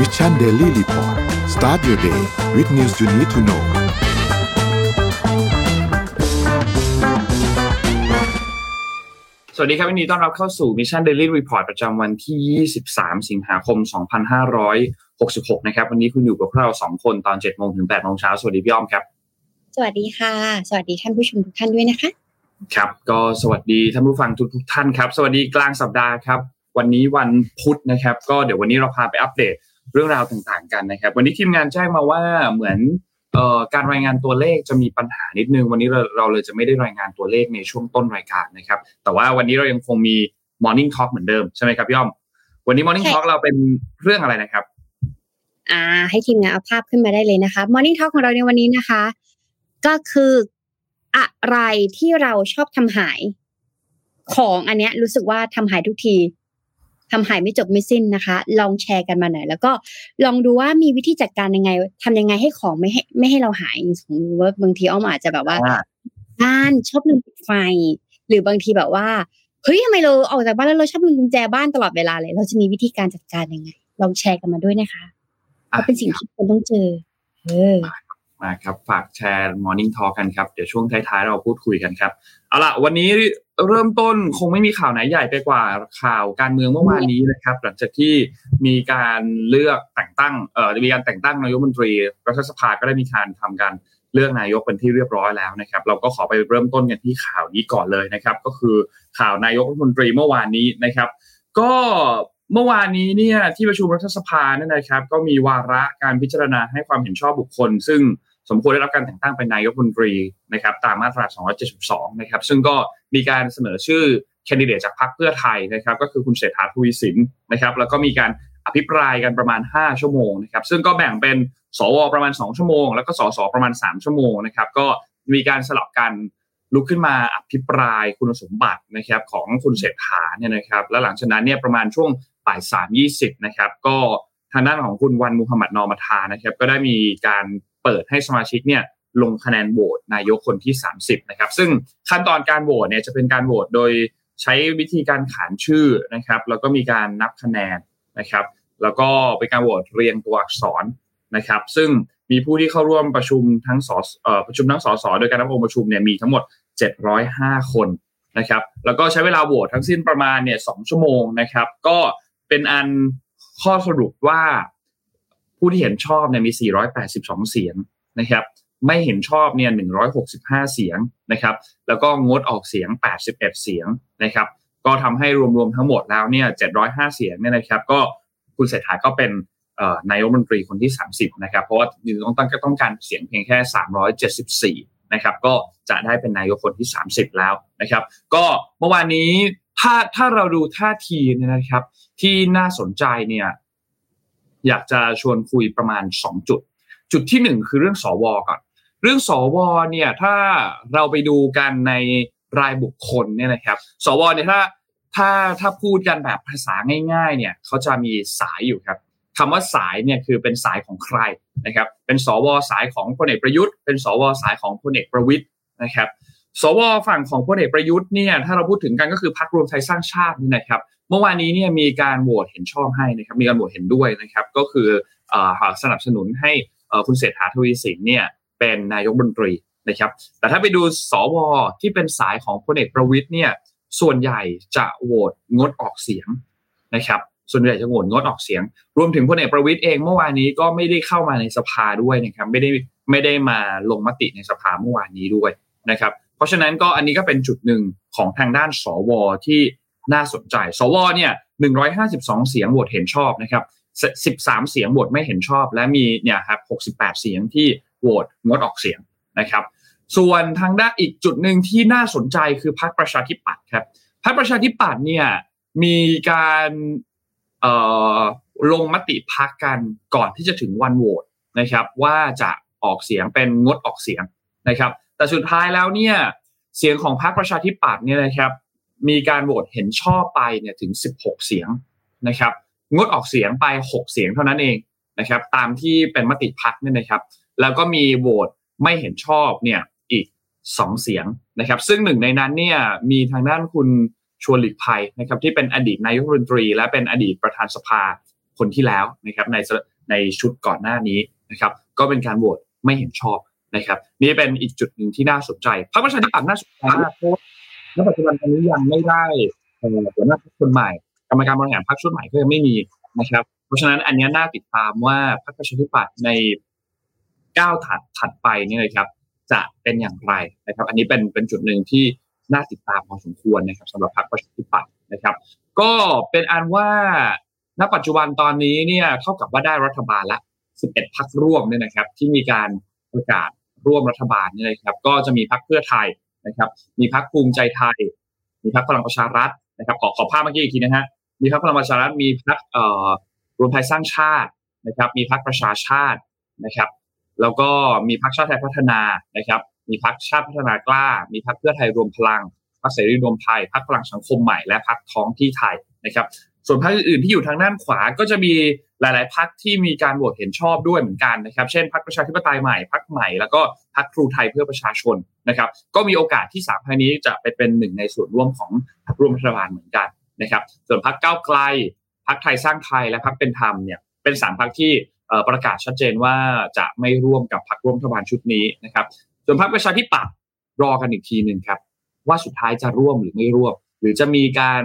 Mission Daily Report start your day with news you need to know สวัสดีครับวันนี้ต้อนรับเข้าสู่ Mission Daily Report ประจำวันที่ 23 สิงหาคม 2566 นะครับ วันนี้คุณอยู่กับพวกเรา 2 คนตอน 7 โมงถึง 8 โมงเช้า สวัสดีพี่อ้อมครับ สวัสดีค่ะ สวัสดีท่านผู้ชมทุกท่านด้วยนะคะ ครับ ก็สวัสดีท่านผู้ฟังทุกทุกๆท่านครับ สวัสดีกลางสัปดาห์ครับ วันนี้วันพุธนะครับ ก็เดี๋ยววันนี้เราพาไปอัปเดต เรื่องราวต่างๆกันนะครับ วันนี้ทีมงานแจ้งมาว่าเหมือนเอ่อการรายงานตัวเลขจะมีปัญหานิดนึง วันนี้เราเราเลยจะไม่ได้รายงานตัวเลขในช่วงต้นรายการนะครับ แต่ว่าวันนี้เรายังคงมี Morning Talk เหมือนเดิมใช่ไหมครับพี่อ้อม วันนี้ Morning ใช่ Talk เราเป็นเรื่องอะไรนะครับ อ่า ให้ทีมงานเอาภาพขึ้นมาได้เลยนะคะ Morning Talk ของเราในวันนี้นะคะ ก็คืออะไรที่เราชอบทำหาย ของอันเนี้ยรู้สึกว่าทำหายทุกที ทำหายไม่จบไม่สิ้นนะคะ ลองแชร์กันมาหน่อย แล้วก็ลองดูว่ามีวิธีจัดการยังไงทำยังไงให้ของไม่ให้ไม่ให้เราหายสมมติว่าบางทีอ้อมอาจจะแบบว่าอ่าบ้านชอบลืมปิดไฟ หรือบางทีแบบว่าเฮ้ยทำไมเราออกจากบ้านแล้วเราชอบลืมกุญแจบ้านตลอดเวลาเลย เราจะมีวิธีการจัดการยังไง ลองแชร์กันมาด้วยนะคะเพราะเป็นสิ่งที่คนต้องเจอ เออ มาครับ ฝากแชร์ Morning Talk กันครับ เดี๋ยวช่วงท้ายๆ เราพูดคุยกันครับ เอาล่ะวันนี้เริ่มต้นคงไม่มีข่าวไหนใหญ่ไปกว่าข่าวการเมืองเมื่อวานนี้นะครับ หลังจากที่มีการเลือกแต่งตั้งเอ่อมีการแต่งตั้งนายกรัฐมนตรีรัฐสภาก็ได้มีการทำการเลือกนายกเป็นที่เรียบร้อยแล้วนะครับ เราก็ขอไปเริ่มต้นกันที่ข่าวนี้ก่อนเลยนะครับ ก็คือข่าวนายกรัฐมนตรีเมื่อวานนี้นะครับ ก็เมื่อวานนี้เนี่ยที่ประชุมรัฐสภาเนี่ยนะครับ ก็มีวาระการพิจารณาให้ความเห็นชอบบุคคล ซึ่ง สมควรได้รับการแต่งตั้งเป็นนายกรัฐมนตรีนะครับตามมาตรา 272 นะครับซึ่งก็มีการเสนอชื่อแคนดิเดตจากพรรคเพื่อไทยนะครับก็คือคุณเศรษฐาทวีสินนะครับแล้วก็มีการอภิปรายกันประมาณ 5 ชั่วโมงนะครับซึ่งก็แบ่งเป็นสวประมาณ 2 ชั่วโมง แล้วก็สสประมาณ 3 ชั่วโมงนะครับก็มีการสลับกันลุกขึ้นมาอภิปรายคุณสมบัตินะครับของคุณเศรษฐาเนี่ยนะครับแล้วหลังจากนั้นเนี่ยประมาณช่วงบ่ายสามยี่สิบนะครับก็ทางด้านของคุณวันมุฮัมหมัดนอมาทานะครับก็ได้มีการ เปิดให้สมาชิกเนี่ยลงคะแนนโหวตนายกคนที่ 30นะครับซึ่งขั้นตอนการโหวตเนี่ยจะเป็นการโหวตโดยใช้วิธีการขานชื่อนะครับ แล้วก็มีการนับคะแนนนะครับ แล้วก็เป็นการโหวตเรียงตัวอักษรนะครับ ซึ่งมีผู้ที่เข้าร่วมประชุมทั้งสอ่อประชุมทั้งสสโดยการนับองค์ประชุมเนี่ยมีทั้งหมด 705 คนนะครับ แล้วก็ใช้เวลาโหวตทั้งสิ้นประมาณเนี่ยสองชั่วโมงนะครับ ก็เป็นอันข้อสรุปว่า ผู้ที่เห็นชอบเนี่ยมี 482 เสียงนะครับ ไม่เห็นชอบเนี่ย 165 เสียงนะครับ แล้วก็งดออกเสียง 81 เสียงนะครับ ก็ทำให้รวมๆทั้งหมดแล้วเนี่ย 705 เสียงเนี่ยนะครับ ก็คุณเศรษฐาก็เป็นนายกรัฐมนตรีคนที่ 30 นะครับ เพราะว่าต้องตั้งก็ต้องการเสียงเพียงแค่ 374นะครับก็จะได้เป็นนายกคนที่ 30 แล้วนะครับ ก็เมื่อวานนี้ถ้าถ้าเราดูท่าทีเนี่ยนะครับ ที่น่าสนใจเนี่ย อยากจะชวนคุยประมาณ 2 จุด จุดที่ 1 คือเรื่องสวก่อน เรื่องสวเนี่ยถ้าเราไปดูกันในรายบุคคลเนี่ยนะครับ สวเนี่ยถ้าถ้าถ้าพูดกันแบบภาษาง่าย ๆ เนี่ยเขาจะมีสายอยู่ครับคำว่าสายเนี่ยคือเป็นสายของใครนะครับ เป็นสวสายของพลเอกประยุทธ์ เป็นสวสายของพลเอกประวิตยนะครับ สวฝั่งของพลเอกประยุทธ์เนี่ยถ้าเราพูดถึงกันก็คือพรรครวมไทยสร้างชาตินี่นะครับเมื่อวานนี้เนี่ยมีการโหวตเห็นชอบให้นะครับมีการโหวตเห็นด้วยนะครับก็คืออสนับสนุนให้คุณเศรษฐาทวีสินเนี่ยเป็นนายกรัฐมนตรีนะครับแต่ถ้าไปดูสวที่เป็นสายของพลเอกประวิตยเนี่ยส่วนใหญ่จะโหวตงดออกเสียงนะครับส่วนใหญ่จะโหวตงดออกเสียง รวมถึงพลเอกประวิตยเองเมื่อวานนี้ก็ไม่ได้เข้ามาในสภาด้วยนะครับไม่ได้ไม่ได้มาลงมติในสภาเมื่อวานนี้ด้วยนะครับ เพราะฉะนั้นก็อันนี้ก็เป็นจุดหนึ่งของทางด้านสวที่น่าสนใจ สวเนี่ย152 เสียงโหวตเห็นชอบนะครับ 13 เสียงโหวตไม่เห็นชอบ และมีเนี่ยครับ68 เสียงที่โหวตงดออกเสียงนะครับ ส่วนทางด้านอีกจุดหนึ่งที่น่าสนใจคือพรรคประชาธิปัตย์ครับ พรรคประชาธิปัตย์เนี่ยมีการเอ่อลงมติพักกันก่อนที่จะถึงวันโหวตนะครับ ว่าจะออกเสียงเป็นงดออกเสียงนะครับ แต่สุดท้ายแล้วเนี่ยเสียงของพรรคประชาธิปัตย์เนี่ยนะครับ มีการโหวตเห็นชอบไปเนี่ยถึง 16 เสียงนะครับ งดออกเสียงไป 6 เสียงเท่านั้นเองนะครับ ตามที่เป็นมติพักเนี่ยนะครับ แล้วก็มีโหวตไม่เห็นชอบเนี่ยอีก 2 เสียงนะครับ ซึ่งหนึ่งในนั้นเนี่ยมีทางด้านคุณชวนหลีกภัยนะครับที่เป็นอดีตนายกรัฐมนตรี และเป็นอดีตประธานสภาคนที่แล้วนะครับในในชุดก่อนหน้านี้นะครับ ก็เป็นการโหวตไม่เห็นชอบ นะครับนี่เป็นอีกจุดหนึ่งที่น่าสนใจพรรคประชาธิปัตย์น่าสนใจมากเพราะณปัจจุบันตอนนี้ยังไม่ได้หัวหน้าพรรคคนใหม่ กรรมการบริหารพรรคชุดใหม่ก็ยังไม่มีนะครับ เพราะฉะนั้นอันนี้น่าติดตามว่าพรรคประชาธิปัตย์ในก้าวถัดถัดไปนี่เลยครับ จะเป็นอย่างไรนะครับ อันนี้เป็นเป็นจุดหนึ่งที่น่าติดตามพอสมควรนะครับสำหรับพรรคประชาธิปัตย์นะครับ ก็เป็นอันว่าณปัจจุบันตอนนี้เนี่ยเท่ากับว่าได้รัฐบาลละ 11พรรคร่วมเนี่ยนะครับ ที่มีการประกาศ ร่วมรัฐบาลนี่เลยครับ ก็จะมีพรรคเพื่อไทยนะครับ มีพรรคภูมิใจไทย มีพรรคพลังประชารัฐนะครับขอขอภาพเมื่อกี้อีกทีนะฮะมีพรรคพลังประชารัฐมีพรรคเอ่อรวมไทยสร้างชาตินะครับ มีพรรคประชาชาตินะครับ แล้วก็มีพรรคชาติไทยพัฒนานะครับ มีพรรคชาติพัฒนากล้า มีพรรคเพื่อไทยรวมพลังพรรคเสรีรวมไทยพรรคพลังสังคมใหม่และพรรคท้องที่ไทยนะครับ ส่วนพรรคอื่นๆที่อยู่ทางด้านขวาก็จะมีหลาย ๆ พรรคที่มีการโหวตเห็นชอบด้วยเหมือนกันนะครับเช่นพรรคประชาธิปไตยใหม่พรรคใหม่แล้วก็พรรคครูไทยเพื่อประชาชนนะครับก็มีโอกาสที่สามพรรคนี้จะไปเป็นหนึ่งในส่วนร่วมของพรรคร่วมรัฐบาลเหมือนกันนะครับส่วนพรรคก้าวไกลพรรคไทยสร้างไทยและพรรคเป็นธรรมเนี่ยเป็นสามพรรคที่ประกาศชัดเจนว่าจะไม่ร่วมกับพรรคร่วมรัฐบาลชุดนี้นะครับส่วนพรรคประชาธิปัตย์รอกันอีกทีหนึ่งครับว่าสุดท้ายจะร่วมหรือไม่ร่วม หรือจะมีการ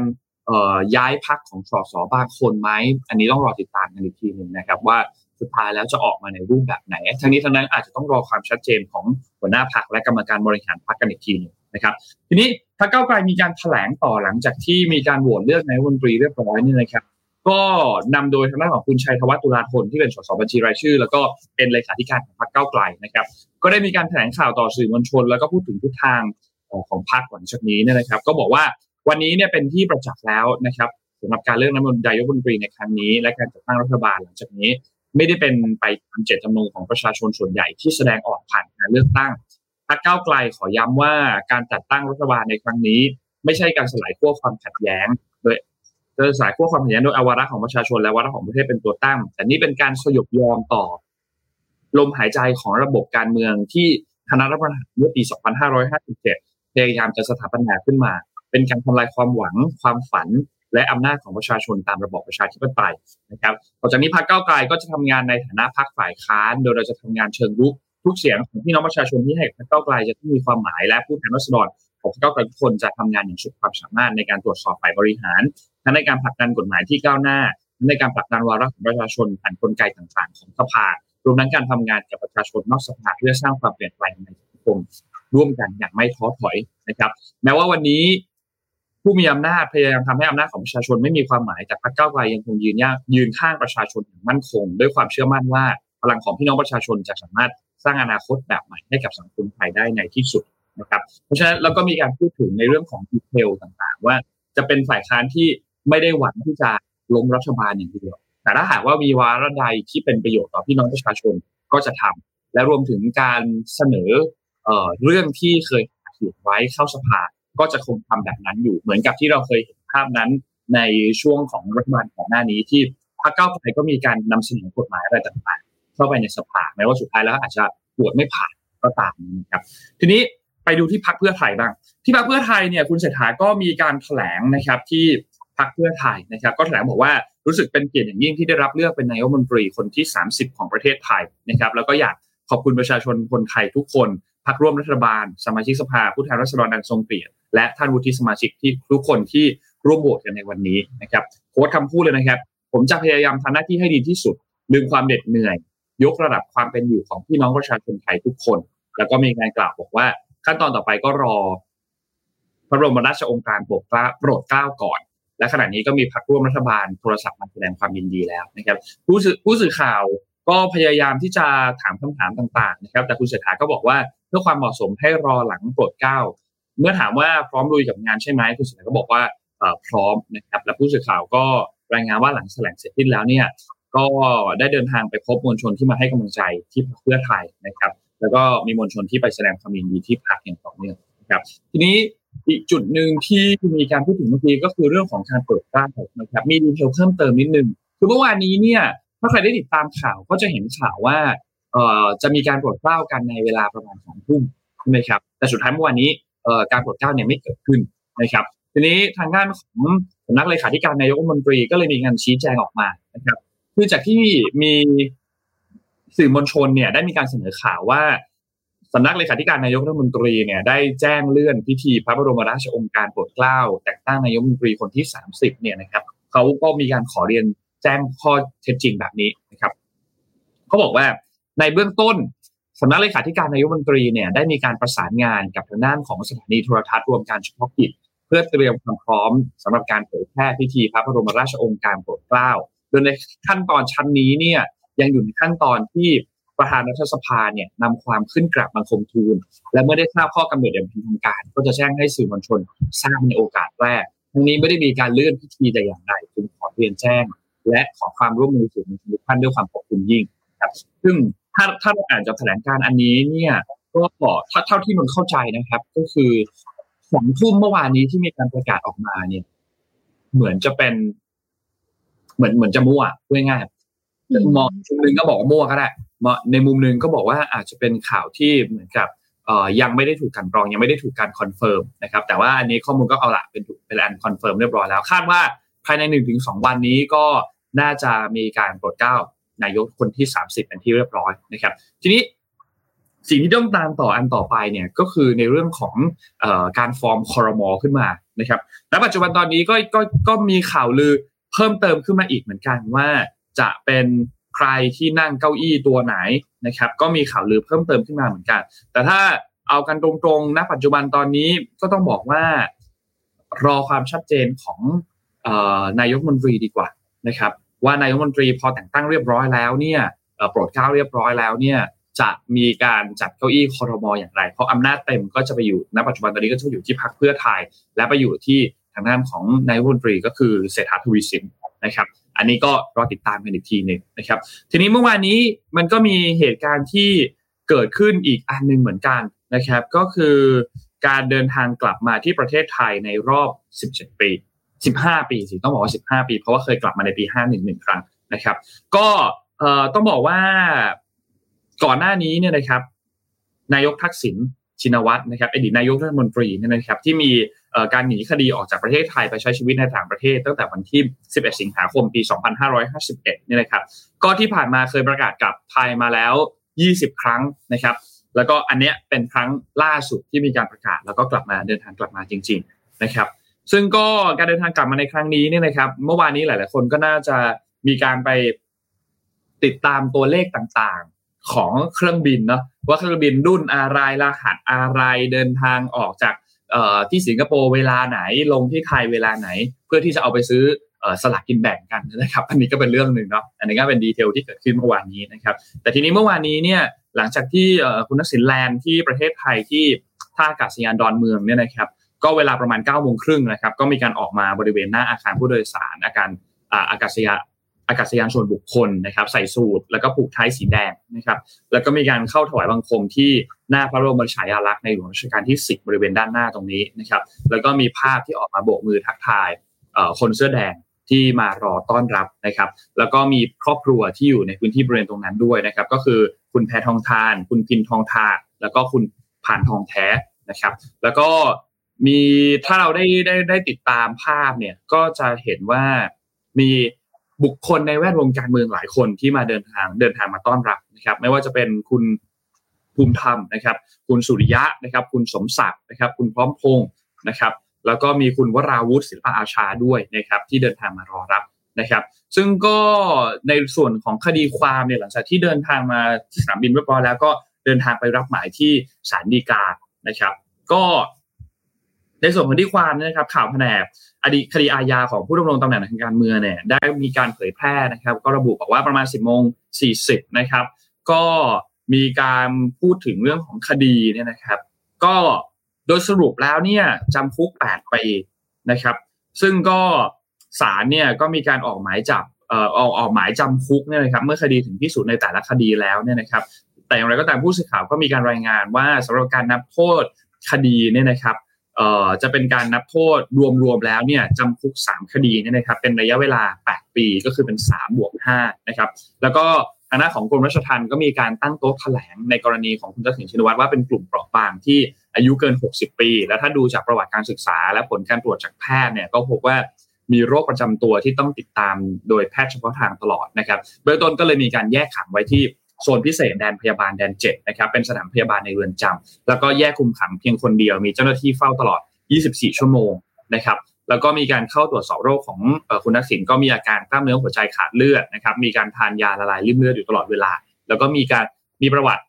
ย้ายพักของสสบางคนไหมอันนี้ต้องรอติดตามกันอีกทีหนึ่งนะครับ ว่าสุดท้ายแล้วจะออกมาในรูปแบบไหน ทั้งนี้ทั้งนั้นอาจจะต้องรอความชัดเจนของหัวหน้าพักและกรรมการบริหารพักกันอีกทีหนึ่งนะครับ ทีนี้พรรคเก้าไกลมีการแถลงต่อหลังจากที่มีการโหวตเลือกนายกรัฐมนตรีเรียบร้อยนี่นะครับ ก็นำโดยทางด้านของคุณชัยธวัฒน์ตุลาธนที่เป็นสสบัญชีรายชื่อ แล้วก็เป็นเลขาธิการของพรรคเก้าไกลนะครับ ก็ได้มีการแถลงข่าวต่อสื่อมวลชน แล้วก็พูดถึงทิศทางของพรรคหลังจากนี้นะครับ ก็บอกว่า วันนี้เนี่ยเป็นที่ประจักษ์แล้วนะครับสำหรับการเลือกนายกรัฐมนตรีในครั้งนี้ และการจัดตั้งรัฐบาลหลังจากนี้ ไม่ได้เป็นไปตามเจตจำนงของประชาชนส่วนใหญ่ที่แสดงออกผ่านการเลือกตั้งพรรคก้าวไกลขอย้ำว่าการจัดตั้งรัฐบาลในครั้งนี้ ไม่ใช่การสลายขั้วความขัดแย้ง โดยจะสลายขั้วความขัดแย้งโดยอวาระของประชาชนและวาระของประเทศเป็นตัวตั้ง แต่นี่เป็นการสยบยอมต่อ ลมหายใจของระบบการเมืองที่คณะรัฐประหารเมื่อปี 2557 พยายามจะสถาปนาขึ้นมา เป็นการทำลายความหวังความฝัน และอำนาจของประชาชนตามระบอบประชาธิปไตยนะครับต่อจากนี้พรรคก้าวไกลก็จะทำงานในฐานะพรรคฝ่ายค้าน โดยเราจะทำงานเชิงรุกทุกเสียงของพี่น้องประชาชนที่ให้พรรคก้าวไกลจะต้องมีความหมายและผู้แทนรัษฎรของพรรคก้าวไกลทุกคนจะทำงานอย่างสุดความสามารถในการตรวจสอบฝ่ายบริหารทั้งในการผลักดันกฎหมายที่ก้าวหน้าในการผลักดันวาระของประชาชนผ่านกลไกต่างๆ ของสภารวมทั้งการทำงานกับประชาชนนอกสภาเพื่อสร้างความเปลี่ยนแปลงในสังคมร่วมกันอย่างไม่ท้อถอยนะครับ แม้ว่าวันนี้ ผู้มีอำนาจพยายามทำให้อำนาจของประชาชนไม่มีความหมายแต่พรรคก้าวไกลยังคงยืนยากยืนข้างประชาชนอย่างมั่นคง ด้วยความเชื่อมั่นว่าพลังของพี่น้องประชาชนจะสามารถสร้างอนาคตแบบใหม่ให้กับสังคมไทยได้ในที่สุดนะครับเพราะฉะนั้นเราก็มีการพูดถึงในเรื่องของดีเทลต่างๆ ว่าจะเป็นฝ่ายค้านที่ไม่ได้หวังที่จะล้มรัฐบาลอย่างเดียว แต่ถ้าหากว่ามีวาระใดที่เป็นประโยชน์ต่อพี่น้องประชาชนก็จะทำและรวมถึงการเสนอเออเรื่องที่เคยเขียนไว้เข้าสภา ก็จะคงทำแบบนั้นอยู่เหมือนกับที่เราเคยเห็นภาพนั้น ในช่วงของรัฐบาลของหน้านี้ที่พรรคเก้าไกลก็มีการนำเสนอกฎหมายอะไรต่างๆ เข้าไปในสภาแม้ว่าสุดท้ายแล้วอาจจะปวดไม่ผ่านก็ตามนะครับทีนี้ไปดูที่พรรคเพื่อไทยบ้าง ที่พรรคเพื่อไทยเนี่ยคุณเศรษฐาก็มีการแถลงนะครับที่พรรคเพื่อไทยนะครับ ก็แถลงบอกว่ารู้สึกเป็นเกียรติอย่างยิ่งที่ได้รับเลือกเป็นนายกรัฐมนตรีคนที่ 30 ของประเทศไทยนะครับ แล้วก็อยากขอบคุณประชาชนคนไทยทุกคนพรรคร่วมรัฐบาล สมาชิกสภาผู้แทนราษฎรดังทรงเกียรติ และท่านวุฒิสมาชิกที่ทุกคนที่ร่วมโหวตกันในวันนี้นะครับโค้ดคำพูดเลยนะครับ ผมจะพยายามทำหน้าที่ให้ดีที่สุดลืมความเหน็ดเหนื่อย ยกระดับความเป็นอยู่ของพี่น้องประชาชนไทยทุกคน แล้วก็มีการกล่าวบอกว่า ขั้นตอนต่อไปก็รอ พระบรมราชโองการโปรดเกล้าโปรดเกล้าก่อน และขณะนี้ก็มีพรรคร่วมรัฐบาลโทรศัพท์มาแสดงความยินดีแล้วนะครับ ผู้สื่อผู้สื่อข่าวก็พยายามที่จะถามคำถามต่างๆนะครับ แต่คุณเศรษฐาก็บอกว่าเพื่อความเหมาะสมให้รอหลังโปรดเกล้า เมื่อถามว่าพร้อมลุยกับงานใช่ไหมคุณเศรษฐาก็บอกว่าพร้อมนะครับและผู้สื่อข่าวก็รายงานว่าหลังแถลงเสร็จสิ้นแล้วเนี่ยก็ได้เดินทางไปพบมวลชนที่มาให้กำลังใจที่พรรคเพื่อไทยนะครับ แล้วก็มีมวลชนที่ไปแสดงความยินดีที่พรรคอย่างต่อเนื่องนะครับทีนี้อีกจุดหนึ่งที่มีการพูดถึงเมื่อกี้ก็คือเรื่องของการเปิดกล้านะครับมีดีเทลเพิ่มเติมนิดนึงคือเมื่อวานนี้เนี่ยถ้าใครได้ติดตามข่าวก็จะเห็นข่าวว่าเอ่อจะมีการโปรดเกล้ากันในเวลาประมาณสองทุ่มใช่ไหมครับแต่สุดท้ายเมื่อวานนี้ การโปรดเกล้าเนี่ยไม่เกิดขึ้นนะครับ ทีนี้ทางด้านของสำนักเลขาธิการนายกรัฐมนตรีก็เลยมีการชี้แจงออกมานะครับคือจากที่มีสื่อมวลชนเนี่ยได้มีการเสนอข่าวว่าสำนักเลขาธิการนายกรัฐมนตรีเนี่ยได้แจ้งเลื่อนพิธีพระบรมราชโองการโปรดเกล้าแต่งตั้งนายกรัฐมนตรีคนที่ 30เนี่ยนะครับเขาก็มีการขอเรียนแจ้งข้อเท็จจริงแบบนี้นะครับเขาบอกว่าในเบื้องต้น สำนักเลขาธิการนายกรัฐมนตรีเนี่ยได้มีการประสานงานกับทางด้านของสถานีโทรทัศน์รวมการเฉพาะกิจ เพื่อเตรียมความพร้อมสำหรับการเผยแพร่พิธีพระบรมราชโองการโปรดเกล้าโดยในขั้นตอนชั้นนี้เนี่ยยังอยู่ในขั้นตอนที่ประธานรัฐสภาเนี่ยนำความขึ้นกราบบังคมทูล และเมื่อได้ทราบข้อกำหนดอย่างเป็นทางการ ก็จะแจ้งให้สื่อมวลชนทราบในโอกาสแรกทั้งนี้ไม่ได้มีการเลื่อนพิธีแต่อย่างใดจึงขอเรียนแจ้ง และขอความร่วมมือสื่อมวลชนทุกท่านด้วยความขอบคุณยิ่งครับซึ่ง ถ้าถ้าเราอ่านจากแถลงการอันนี้เนี่ยก็ถ้าเท่าที่นนเข้าใจนะครับ ก็คือสองทุ่มเมื่อวานนี้ที่มีการประกาศออกมาเนี่ย เหมือนจะเป็น เหมือนเหมือนจะมั่วพูดง่ายๆมองมุมหนึ่งก็บอกว่ามั่วก็ได้ในมุมหนึ่งก็บอกว่าอาจจะเป็นข่าวที่เหมือนกับเอ่อยังไม่ได้ถูกกลั่นกรอง ยังไม่ได้ถูกการ confirm นะครับ แต่ว่าอันนี้ข้อมูลก็เอาละเป็นถูกเป็นอัน confirm เรียบร้อยแล้วคาดว่าภายในหนึ่งถึงสองวันนี้ก็น่าจะมีการโปรดเกล้า นายกคนที่ 30 เป็นที่เรียบร้อยนะครับ ทีนี้สิ่งที่ต้องตามต่ออันต่อไปเนี่ยก็คือในเรื่องของอการฟอร์มคอรมอขึ้นมานะครับ และปัจจุบันตอนนี้ก็ก็ก็มีข่าวลือเพิ่มเติมขึ้นมาอีกเหมือนกันว่าจะเป็นใครที่นั่งเก้าอี้ตัวไหนนะครับ ก็มีข่าวลือเพิ่มเติมขึ้นมาเหมือนกัน แต่ถ้าเอากันตรงๆณปัจจุบันตอนนี้ก็ต้องบอกว่ารอความชัดเจนของนายกมนตรีดีกว่านะครับ ว่านายกรัฐมนตรีพอแต่งตั้งเรียบร้อยแล้วเนี่ยโปรดเกล้าเรียบร้อยแล้วเนี่ยจะมีการจัดเก้าอี้คอรมออย่างไร เพราะอำนาจเต็มก็จะไปอยู่ณปัจจุบันตอนนี้ก็จะอยู่ที่พรรคเพื่อไทย และไปอยู่ที่ทางด้านของนายกรัฐมนตรีก็คือเศรษฐาทวีสินนะครับ อันนี้ก็รอติดตามกันอีกทีหนึ่งนะครับ ทีนี้เมื่อวานนี้มันก็มีเหตุการณ์ที่เกิดขึ้นอีกอันหนึ่งเหมือนกันนะครับ ก็คือการเดินทางกลับมาที่ประเทศไทยในรอบ 17 ปี สิบห้าปีสิต้องบอกว่าสิบห้าปี เพราะว่าเคยกลับมาในปีห้าหนึ่งครั้งนะครับ ก็ต้องบอกว่าก่อนหน้านี้เนี่ยนะครับนายกทักษิณชินวัตรนะครับอดีตนายกรัฐมนตรีเนี่ยนะครับที่มีการหนีคดีออกจากประเทศไทยไปใช้ชีวิตในต่างประเทศ ตั้งแต่วันที่ 11 สิงหาคมปี 2551เนี่ยนะครับก็ที่ผ่านมาเคยประกาศกลับไทยมาแล้ว 20 ครั้งนะครับ แล้วก็อันเนี้ยเป็นครั้งล่าสุดที่มีการประกาศแล้วก็กลับมาเดินทางกลับมาจริง ๆนะครับ ซึ่งก็การเดินทางกลับมาในครั้งนี้เนี่ยนะครับ เมื่อวานนี้หลาย ๆ คนก็น่าจะมีการไปติดตามตัวเลขต่างๆของเครื่องบินเนาะว่าเครื่องบินรุ่นอะไรรหัสอะไรเดินทางออกจากที่สิงคโปร์เวลาไหนลงที่ไทยเวลาไหน เพื่อที่จะเอาไปซื้อสลากกินแบ่งกันนะครับ อันนี้ก็เป็นเรื่องหนึ่งเนาะอันนี้ก็เป็นดีเทลที่เกิดขึ้นเมื่อวานนี้นะครับ แต่ทีนี้เมื่อวานนี้เนี่ยหลังจากที่คุณนักสินแลนด์ที่ประเทศไทยที่ท่าอากาศยานดอนเมืองเนี่ยนะครับ ก็เวลาประมาณ9ก้าโมงครึ่งนะครับก็มีการออกมาบริเวณหน้าอาคารผู้โดยสารอาการอากาศยานอากาศยานส่วนบุคคลนะครับ ใส่สูทแล้วก็ผูกไทยสีแดงนะครับ แล้วก็มีการเข้าถวายบังคมที่หน้าพระบรมฉายาลักษณ์ในหลวงรัชกาลที่ 10 บริเวณด้านหน้าตรงนี้นะครับ แล้วก็มีภาพที่ออกมาโบกมือทักทายคนเสื้อแดงที่มารอต้อนรับนะครับ แล้วก็มีครอบครัวที่อยู่ในพื้นที่บริเวณตรงนั้นด้วยนะครับ ก็คือคุณแพทองทาน คุณพินทองทาแล้วก็คุณผ่านทองแท้นะครับ แล้วก็ มีถ้าเราได้ได้ได้ติดตามภาพเนี่ยก็จะเห็นว่ามีบุคคลในแวดวงการเมืองหลายคนที่มาเดินทางเดินทางมาต้อนรับนะครับ ไม่ว่าจะเป็นคุณภูมิธรรมนะครับ คุณสุริยะนะครับ คุณสมศักดิ์นะครับ คุณพร้อมพงศ์นะครับ แล้วก็มีคุณวราวุฒิศิลปอาชาด้วยนะครับ ที่เดินทางมารอรับนะครับ ซึ่งก็ในส่วนของคดีความเนี่ยหลังจากที่เดินทางมาสนามบินเรียบร้อยแล้วก็เดินทางไปรับหมายที่ศาลฎีกานะครับ ก็ ในส่วนของที่ความนะครับข่าวแผนกอดีตคดีอาญาของผู้ดำรงตำแหน่งทางการเมืองเนี่ยได้มีการเผยแพร่นะครับ ก็ระบุบอกว่าประมาณ 10โมง40นะครับ ก็มีการพูดถึงเรื่องของคดีเนี่ยนะครับ ก็โดยสรุปแล้วเนี่ยจำคุก8ปีนะครับ ซึ่งก็ศาลเนี่ยก็มีการออกหมายจับเอ่อออกออกหมายจำคุกเนี่ยนะครับเมื่อคดีถึงที่สุดในแต่ละคดีแล้วเนี่ยนะครับ แต่อย่างไรก็ตามผู้สื่อข่าวก็มีการรายงานว่าสำหรับการนับโทษคดีเนี่ยนะครับ จะเป็นการนับโทษรวมๆแล้วเนี่ยจำคุก 3 คดีเนี่ยนะครับเป็นระยะเวลา 8 ปีก็คือเป็น3บวก5นะครับแล้วก็ทางหน้าของกรมราชทัณฑ์ก็มีการตั้งโต๊ะแถลงในกรณีของคุณทักษิณชินวัตรว่าเป็นกลุ่มเปราะบางที่อายุเกิน 60 ปี แล้วถ้าดูจากประวัติการศึกษา และผลการตรวจจากแพทย์เนี่ยก็พบว่ามีโรคประจำตัวที่ต้องติดตามโดยแพทย์เฉพาะทางตลอดนะครับเบื้องต้นก็เลยมีการแยกขังไว้ที่ โซนพิเศษแดนพยาบาลแดนเจ็ดนะครับเป็นสถานพยาบาลในเรือนจำแล้วก็แยกคุมขังเพียงคนเดียวมีเจ้าหน้าที่เฝ้าตลอด 24 ชั่วโมงนะครับแล้วก็มีการเข้าตรวจสอบโรคของคุณนักสินก็มีอาการกล้ามเนื้อหัวใจขาดเลือดนะครับมีการทานยาละลายริ่มเลือดอยู่ตลอดเวลา แล้วก็มีการมีประวัติ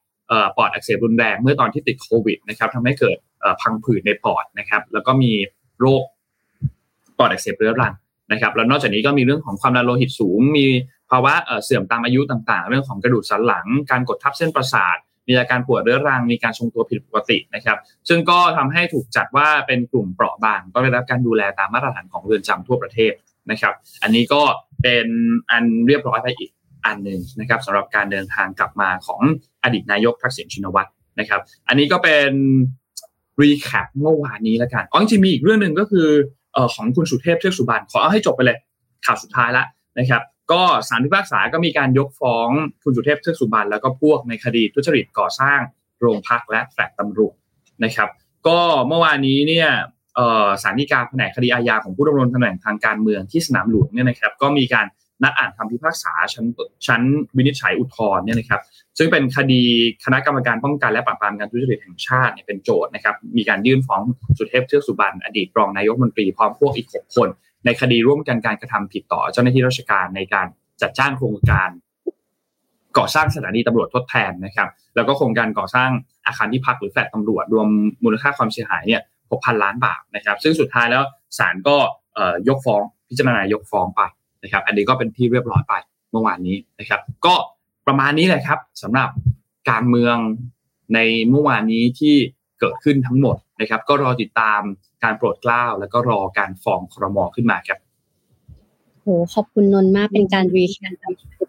ปอดอักเสบรุนแรงเมื่อตอนที่ติดโควิดนะครับทำให้เกิดพังผืดในปอดนะครับแล้วก็มีโรคปอดอักเสบเรื้อรังนะครับแล้วนอกจากนี้ก็มีเรื่องของความดันโลหิตสูง มี ภาวะเสื่อมตามอายุต่างๆ เรื่องของกระดูกสันหลัง การกดทับเส้นประสาท มีอาการปวดเรื้อรัง มีการทรงตัวผิดปกตินะครับ ซึ่งก็ทำให้ถูกจัดว่าเป็นกลุ่มเปราะบาง ก็ได้รับการดูแลตามมาตรฐานของเรือนจำทั่วประเทศนะครับ อันนี้ก็เป็นอันเรียบร้อยไปอีกอันหนึ่งนะครับสำหรับการเดินทางกลับมาของอดีตนายกทักษิณชินวัตรนะครับ อันนี้ก็เป็น recap เมื่อวานนี้แล้วกันอ๋อจริงมีอีกเรื่องหนึ่งก็คือออของคุณสุเทพเทือกสุบรรณขอเอาให้จบไปเลยข่าวสุดท้ายแล้วนะครับ ก็ศาลพิพากษาก็มีการยกฟ้องคุณสุเทพเทือกสุบรรณแล้วก็พวกในคดีทุจริตก่อสร้างโรงพักและแฟลตตำรวจนะครับ ก็เมื่อวานนี้เนี่ยสารดีกาแผนกคดีอาญาของผู้ดำรงตำแหน่งทางการเมืองที่สนามหลวงเนี่ยนะครับก็มีการนัดอ่านคำพิพากษาชั้นชั้นวินิจฉัยอุทธรณ์เนี่ยนะครับซึ่งเป็นคดีคณะกรรมการป้องกันและปราบปรามการทุจริตแห่งชาติเนี่ยเป็นโจทย์นะครับมีการยื่นฟ้องสุเทพเทือกสุบรรณอดีตรองนายกมนตรีพร้อมพวกอีก 6 คน ในคดีร่วมกันการกระทำผิดต่อเจ้าหน้าที่ราชการในการจัดจ้างโครงการ ก่อสร้างสถานีตำรวจทดแทนนะครับ แล้วก็โครงการก่อสร้างอาคารที่พักหรือแฟลตตำรวจรวมมูลค่าความเสียหายเนี่ย6,000ล้านบาทนะครับ ซึ่งสุดท้ายแล้วศาลก็ยกฟ้องพิจารณายกฟ้องไปนะครับ อันนี้ก็เป็นที่เรียบร้อยไปเมื่อวานนี้นะครับ ก็ประมาณนี้แหละครับสำหรับการเมืองในเมื่อวานนี้ที่ เกิดขึ้นทั้งหมดนะครับ ก็รอติดตามการโปรดเกล้า แล้วก็รอการฟ้องครมขึ้นมาครับโหขอบคุณนนมากเป็นการ recap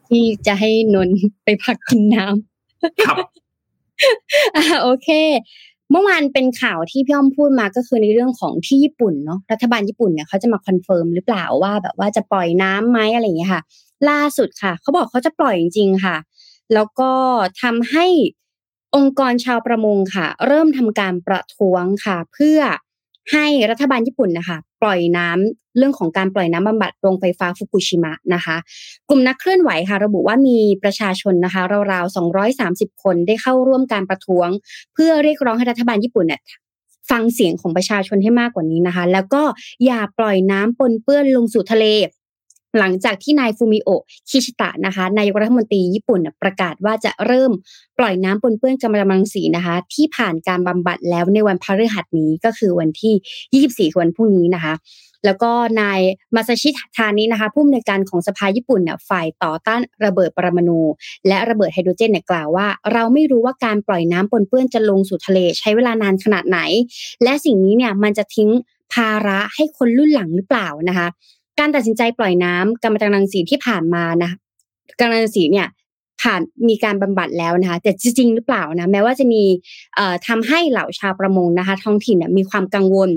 ที่จะให้นนไปพักกินน้ำครับอ่าโอเค เมื่อวานเป็นข่าวที่พี่อ้อมพูดมาก็คือในเรื่องของที่ญี่ปุ่นเนาะรัฐบาลญี่ปุ่นเนี่ยเขาจะมา confirm หรือเปล่าว่า แบบว่าจะปล่อยน้ำไหมอะไรอย่างเงี้ยค่ะ ล่าสุดค่ะ เขาบอกเขาจะปล่อยจริงๆค่ะ แล้วก็ทำให้ องค์กรชาวประมงค่ะ เริ่มทำการประท้วงค่ะ เพื่อให้รัฐบาลญี่ปุ่นนะคะ ปล่อยน้ำเรื่องของการปล่อยน้ำบำบัดโรงไฟฟ้าฟุกุชิมะนะคะ กลุ่มนักเคลื่อนไหวค่ะ ระบุว่ามีประชาชนนะคะราวๆ230 คนได้เข้าร่วมการประท้วง เพื่อเรียกร้องให้รัฐบาลญี่ปุ่นเนี่ยฟังเสียงของประชาชนให้มากกว่านี้นะคะ แล้วก็อย่าปล่อยน้ำปนเปื้อนลงสู่ทะเล หลังจากที่นายฟูมิโอคิชิตะนะคะนายกรัฐมนตรีญี่ปุ่นประกาศว่าจะเริ่มปล่อยน้ำปนเปื้อนกัมมันตรังสีนะคะ ที่ผ่านการบำบัดแล้วในวันพฤหัสนี้ก็คือวันที่ 24 วันพรุ่งนี้นะคะแล้วก็นายมาซาชิทานินะคะผู้อำนวยการของสภาญี่ปุ่นเนี่ยฝ่ายต่อต้านระเบิดปรมาณูและระเบิดไฮโดรเจนเนี่ยกล่าวว่า เราไม่รู้ว่าการปล่อยน้ำปนเปื้อนจะลงสู่ทะเลใช้เวลานานขนาดไหน และสิ่งนี้เนี่ยมันจะทิ้งภาระให้คนรุ่นหลังหรือเปล่านะคะ การตัดสินใจปล่อยน้ำกรรมตรังสีที่ผ่านมานะกรรมตรังสีเนี่ยผ่านมีการบำบัดแล้วนะคะแต่จริงหรือเปล่านะแม้ว่าจะมีเอ่อทำให้เหล่าชาวประมงนะคะ ท้องถิ่นเนี่ยมีความกังวล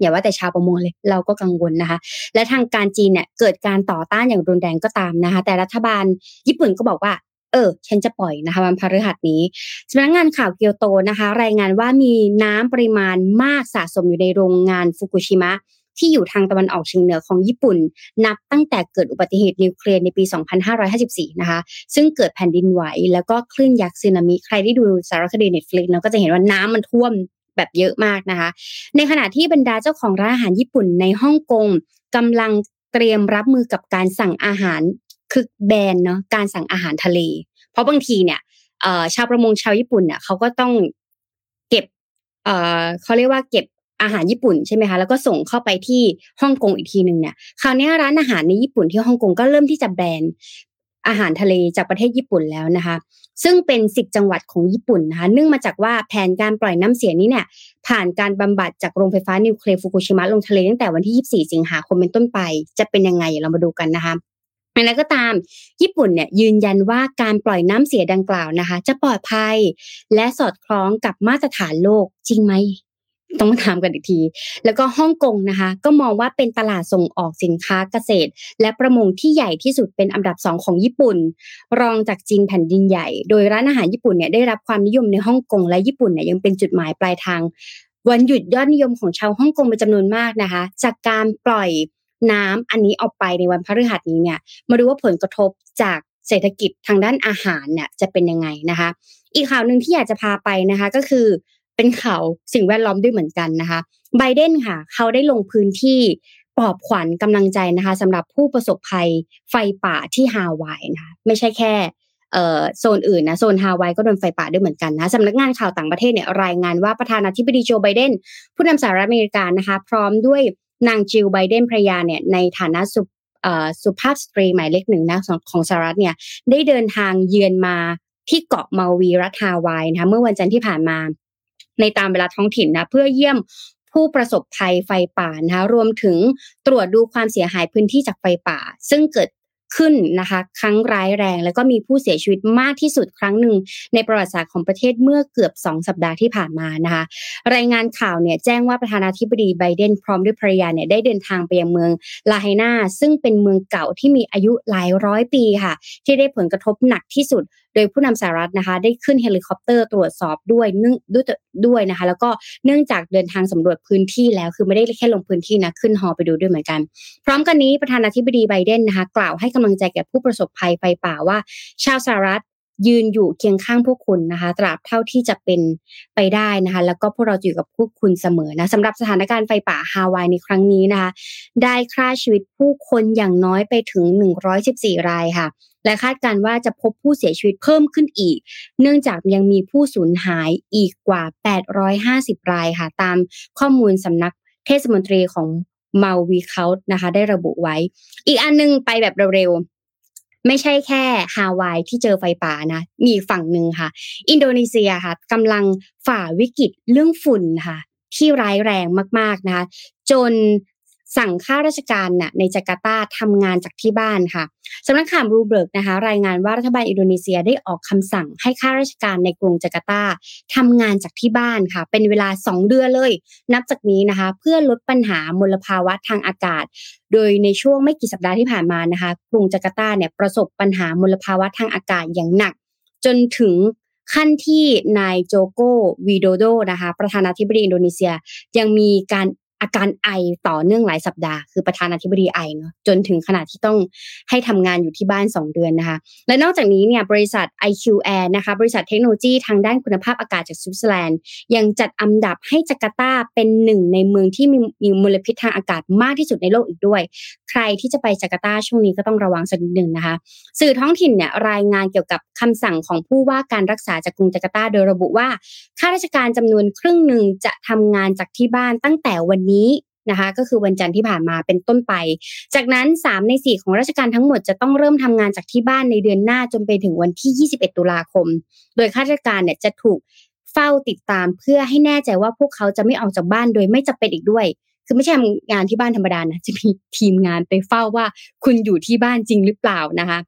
อย่าว่าแต่ชาวประมงเลยเราก็กังวลนะคะ และทางการจีนเนี่ยเกิดการต่อต้านอย่างรุนแรงก็ตามนะคะ แต่รัฐบาลญี่ปุ่นก็บอกว่า เออ ฉันจะปล่อยนะคะวันพฤหัสนี้สำนักงานข่าวเกียวโดนะคะ รายงานว่ามีน้ำปริมาณมากสะสมอยู่ในโรงงานฟุกุชิมะ ที่อยู่ทางตะวันออกเฉียงเหนือของญี่ปุ่น นับตั้งแต่เกิดอุบัติเหตุนิวเคลียร์ในปี 2554 นะคะ ซึ่งเกิดแผ่นดินไหว แล้วก็คลื่นยักษ์สึนามิใครที่ดูสารคดี Netflix เราก็จะเห็นว่าน้ำมันท่วมแบบเยอะมากนะคะ ในขณะที่บรรดาเจ้าของร้านอาหารญี่ปุ่นในฮ่องกงกำลังเตรียมรับมือกับการสั่งอาหารคือแบนเนาะการสั่งอาหารทะเล เพราะบางทีเนี่ยชาวประมงชาวญี่ปุ่นเนี่ยเขาก็ต้องเก็บเขาเรียกว่าเก็บ อาหารญี่ปุ่นใช่ไหมคะแล้วก็ส่งเข้าไปที่ฮ่องกงอีกทีหนึ่งเนี่ยคราวนี้ร้านอาหารในญี่ปุ่นที่ฮ่องกงก็เริ่มที่จะแบนอาหารทะเลจากประเทศญี่ปุ่นแล้วนะคะ ซึ่งเป็นสิบจังหวัดของญี่ปุ่นนะคะเนื่องมาจากว่าแผนการปล่อยน้ำเสียนี้เนี่ยผ่านการบำบัดจากโรงไฟฟ้านิวเคลียร์ฟุกุชิมะลงทะเลตั้งแต่วันที่ 24 สิงหาคมเป็นต้นไป จะเป็นยังไงเรามาดูกันนะคะอะไรก็ตาม ญี่ปุ่นเนี่ยยืนยันว่าการปล่อยน้ำเสียดังกล่าวนะคะ จะปลอดภัย และสอดคล้องกับมาตรฐานโลกจริงไหม ต้องมาถามกันอีกที แล้วก็ฮ่องกงนะคะ ก็มองว่าเป็นตลาดส่งออกสินค้าเกษตร และประมงที่ใหญ่ที่สุดเป็นอันดับสองของญี่ปุ่น รองจากจีนแผ่นดินใหญ่ โดยร้านอาหารญี่ปุ่นเนี่ยได้รับความนิยมในฮ่องกงและญี่ปุ่นเนี่ยยังเป็นจุดหมายปลายทาง วันหยุดยอดนิยมของชาวฮ่องกงเป็นจำนวนมากนะคะ จากการปล่อยน้ำอันนี้ออกไปในวันพฤหัสนี้เนี่ย มาดูว่าผลกระทบจากเศรษฐกิจทางด้านอาหารเนี่ยจะเป็นยังไงนะคะ อีกข่าวหนึ่งที่อยากจะพาไปนะคะก็คือ เป็นข่าวสิ่งแวดล้อมด้วยเหมือนกันนะคะไบเดนค่ะ เขาได้ลงพื้นที่ปลอบขวัญกำลังใจนะคะสำหรับผู้ประสบภัยไฟป่าที่ฮาวายนะคะไม่ใช่แค่เโซนอื่นนะโซนฮาวายก็โดนไฟป่าด้วยเหมือนกันนะสำนักงานข่าวต่างประเทศเนี่ยรายงานว่าประธานาธิบดีโจไบเดนผู้นำสหรัฐอเมริกานะคะพร้อมด้วยนางจิลไบเดนภรรยาเนี่ยในฐานะสุสุภาพสตรีหมายเลขหนึ่งนะของสหรัฐเนี่ยได้เดินทางเยือนมาที่เกาะมาวีรัฐฮาวายนะคะเมื่อวันจันทร์ที่ผ่านมา ในตามเวลาท้องถิ่นนะเพื่อเยี่ยมผู้ประสบภัยไฟป่านะคะรวมถึงตรวจดูความเสียหายพื้นที่จากไฟป่า ซึ่งเกิดขึ้นนะคะครั้งร้ายแรง แล้วก็มีผู้เสียชีวิตมากที่สุดครั้งหนึ่ง ในประวัติศาสตร์ของประเทศเมื่อเกือบ 2 สัปดาห์ที่ผ่านมานะคะรายงานข่าวเนี่ยแจ้งว่าประธานาธิบดีไบเดนพร้อมด้วยภรรยาเนี่ยได้เดินทางไปยังเมืองลาไฮนาซึ่งเป็นเมืองเก่าที่มีอายุหลายร้อยปีค่ะ ที่ได้ผลกระทบหนักที่สุด โดยผู้นำสหรัฐนะคะ ได้ขึ้นเฮลิคอปเตอร์ตรวจสอบด้วยเนื่องด้วยด้วยนะคะ แล้วก็เนื่องจากเดินทางสำรวจพื้นที่แล้วคือไม่ได้แค่ลงพื้นที่นะขึ้นฮอไปดูด้วยเหมือนกัน พร้อมกันนี้ประธานาธิบดีไบเดนนะคะ กล่าวให้กำลังใจแก่ผู้ประสบภัยไฟป่าว่า ชาวสหรัฐ ยืนอยู่เคียงข้างพวกคุณนะคะตราบเท่าที่จะเป็นไปได้นะคะ แล้วก็พวกเราอยู่กับพวกคุณเสมอนะสำหรับสถานการณ์ไฟป่าฮาวายในครั้งนี้นะคะ ได้ฆ่าชีวิตผู้คนอย่างน้อยไปถึง 114 รายค่ะ และคาดการว่าจะพบผู้เสียชีวิตเพิ่มขึ้นอีก เนื่องจากยังมีผู้สูญหายอีกกว่า 850 รายค่ะ ตามข้อมูลสำนักเทศมนตรีของมาวีเขานะคะ ได้ระบุไว้ อีกอันนึงไปแบบเร็วๆ ไม่ใช่แค่ฮาวายที่เจอไฟป่านะ มีฝั่งหนึ่งค่ะ อินโดนีเซียค่ะกำลังฝ่าวิกฤตเรื่องฝุ่นค่ะ ที่ร้ายแรงมากๆนะคะ จน สั่งข้าราชการน่ะในจาการ์ตาทำงานจากที่บ้านค่ะสำนักข่าวรูเบิร์กนะคะรายงานว่ารัฐบาลอินโดนีเซียได้ออกคำสั่งให้ข้าราชการในกรุงจาการ์ตาทำงานจากที่บ้านค่ะ เป็นเวลา 2 เดือนเลย นับจากนี้นะคะ เพื่อลดปัญหามลภาวะทางอากาศ โดยในช่วงไม่กี่สัปดาห์ที่ผ่านมานะคะ กรุงจาการ์ตาเนี่ยประสบปัญหามลภาวะทางอากาศอย่างหนัก จนถึงขั้นที่นายโจโกวีโดโดนะคะ ประธานาธิบดีอินโดนีเซีย ยังมีการ อาการไอต่อเนื่องหลายสัปดาห์คือประธานาธิบดีไอเนาะจนถึงขนาดที่ต้องให้ทำงานอยู่ที่บ้าน 2 เดือนนะคะ และนอกจากนี้เนี่ยบริษัท IQ Air นะคะบริษัทเทคโนโลยีทางด้านคุณภาพอากาศจากสวิตเซอร์แลนด์ ยังจัดอันดับให้จาการ์ตาเป็นหนึ่งในเมืองที่มีมีมลพิษทางอากาศมากที่สุดในโลกอีกด้วย ใครที่จะไปจาการ์ตาช่วงนี้ก็ต้องระวังสักนิดหนึ่งนะคะ สื่อท้องถิ่นเนี่ยรายงานเกี่ยวกับคำสั่งของผู้ว่าการรักษาจากกรุงจาการ์ตาโดยระบุว่าข้าราชการจำนวนครึ่งหนึ่งจะทำงานจากที่บ้านตั้งแต่วันนี้นะคะ ก็คือวันจันทร์ที่ผ่านมาเป็นต้นไป จากนั้น 3 ใน 4 ของราชการทั้งหมดจะต้องเริ่มทำงานจากที่บ้านในเดือนหน้าจนไปถึงวันที่ 21 ตุลาคม โดยข้าราชการเนี่ยจะถูกเฝ้าติดตามเพื่อให้แน่ใจว่าพวกเขาจะไม่ออกจากบ้านโดยไม่จำเป็นอีกด้วย คือไม่ใช่งานที่บ้านธรรมดานะ จะมีทีมงานไปเฝ้าว่าคุณอยู่ที่บ้านจริงหรือเปล่านะคะ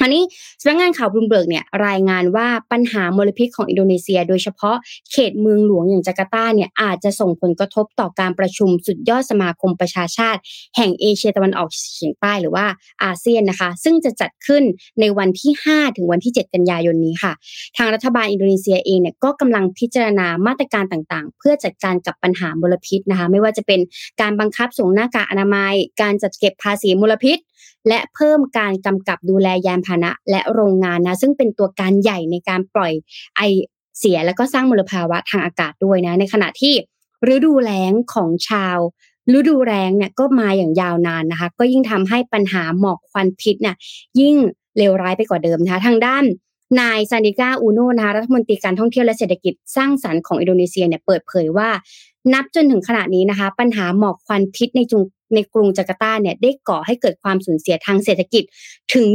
อันนี้สำนักงานข่าวบลูมเบิร์กเนี่ยรายงานว่าปัญหามลพิษของอินโดนีเซีย โดยเฉพาะเขตเมืองหลวงอย่างจาการ์ตาเนี่ยอาจจะส่งผลกระทบต่อการประชุมสุดยอดสมาคมประชาชาติ แห่งเอเชียตะวันออกเฉียงใต้หรือว่าอาเซียนนะคะ ซึ่งจะจัดขึ้นในวันที่ 5 ถึงวันที่ 7 กันยายนนี้ค่ะ ทางรัฐบาลอินโดนีเซียเองเนี่ยก็กำลังพิจารณามาตรการต่างๆ เพื่อจัดการกับปัญหามลพิษนะคะ ไม่ว่าจะเป็นการบังคับสวมหน้ากากอนามัย การจัดเก็บภาษีมลพิษ และเพิ่มการกำกับดูแลยานพาหนะ และโรงงานนะ ซึ่งเป็นตัวการใหญ่ในการปล่อยไอเสียแล้วก็สร้างมลภาวะทางอากาศด้วยนะ ในขณะที่ฤดูแล้งของชาวฤดูแรงเนี่ยก็มาอย่างยาวนานนะคะ ก็ยิ่งทำให้ปัญหาหมอกควันพิษเนี่ยยิ่งเลวร้ายไปกว่าเดิมนะคะ ทางด้านนายซานิกาอูโนนะคะรัฐมนตรีการท่องเที่ยวและเศรษฐกิจสร้างสรรค์ของอินโดนีเซียเนี่ยเปิดเผยว่า นับจนถึงขณะนี้นะคะ ปัญหาหมอกควันพิษในจุงในกรุงจาการ์ตาเนี่ยได้ก่อให้เกิดความสูญเสียทางเศรษฐกิจถึง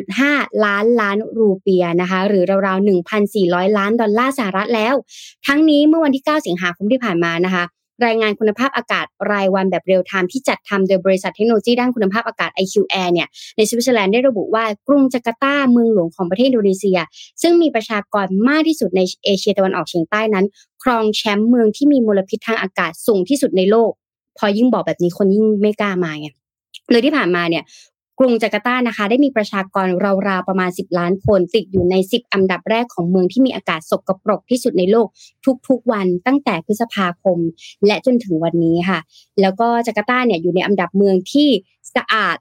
21.5 ล้านล้านรูเปียนะคะ หรือราวๆ 1,400 ล้านดอลลาร์สหรัฐแล้ว ทั้งนี้เมื่อวันที่ 9 สิงหาคมที่ผ่านมานะคะ รายงานคุณภาพอากาศรายวันแบบ real-time ที่จัดทำโดยบริษัทเทคโนโลยีด้านคุณภาพอากาศ IQ Air เนี่ยในสวิตเซอร์แลนด์ได้ระบุว่ากรุงจาการ์ตาเมืองหลวงของประเทศอินโดนีเซีย ซึ่งมีประชากรมากที่สุดในเอเชียตะวันออกเฉียงใต้นั้น ครองแชมป์เมืองที่มีมลพิษทางอากาศสูงที่สุดในโลก พอยิ่งบอกแบบนี้คนยิ่งไม่กล้ามาไงเลยที่ผ่านมาเนี่ย กรุงจาการ์ตานะคะ ได้มีประชากรราวๆประมาณ 10 ล้านคน ติดอยู่ใน 10 อันดับแรกของเมืองที่มีอากาศสกปรกที่สุดในโลกทุกๆวันตั้งแต่พฤษภาคม และจนถึงวันนี้ค่ะ แล้วก็จาการ์ตาเนี่ยอยู่ในอันดับเมืองที่สะอาด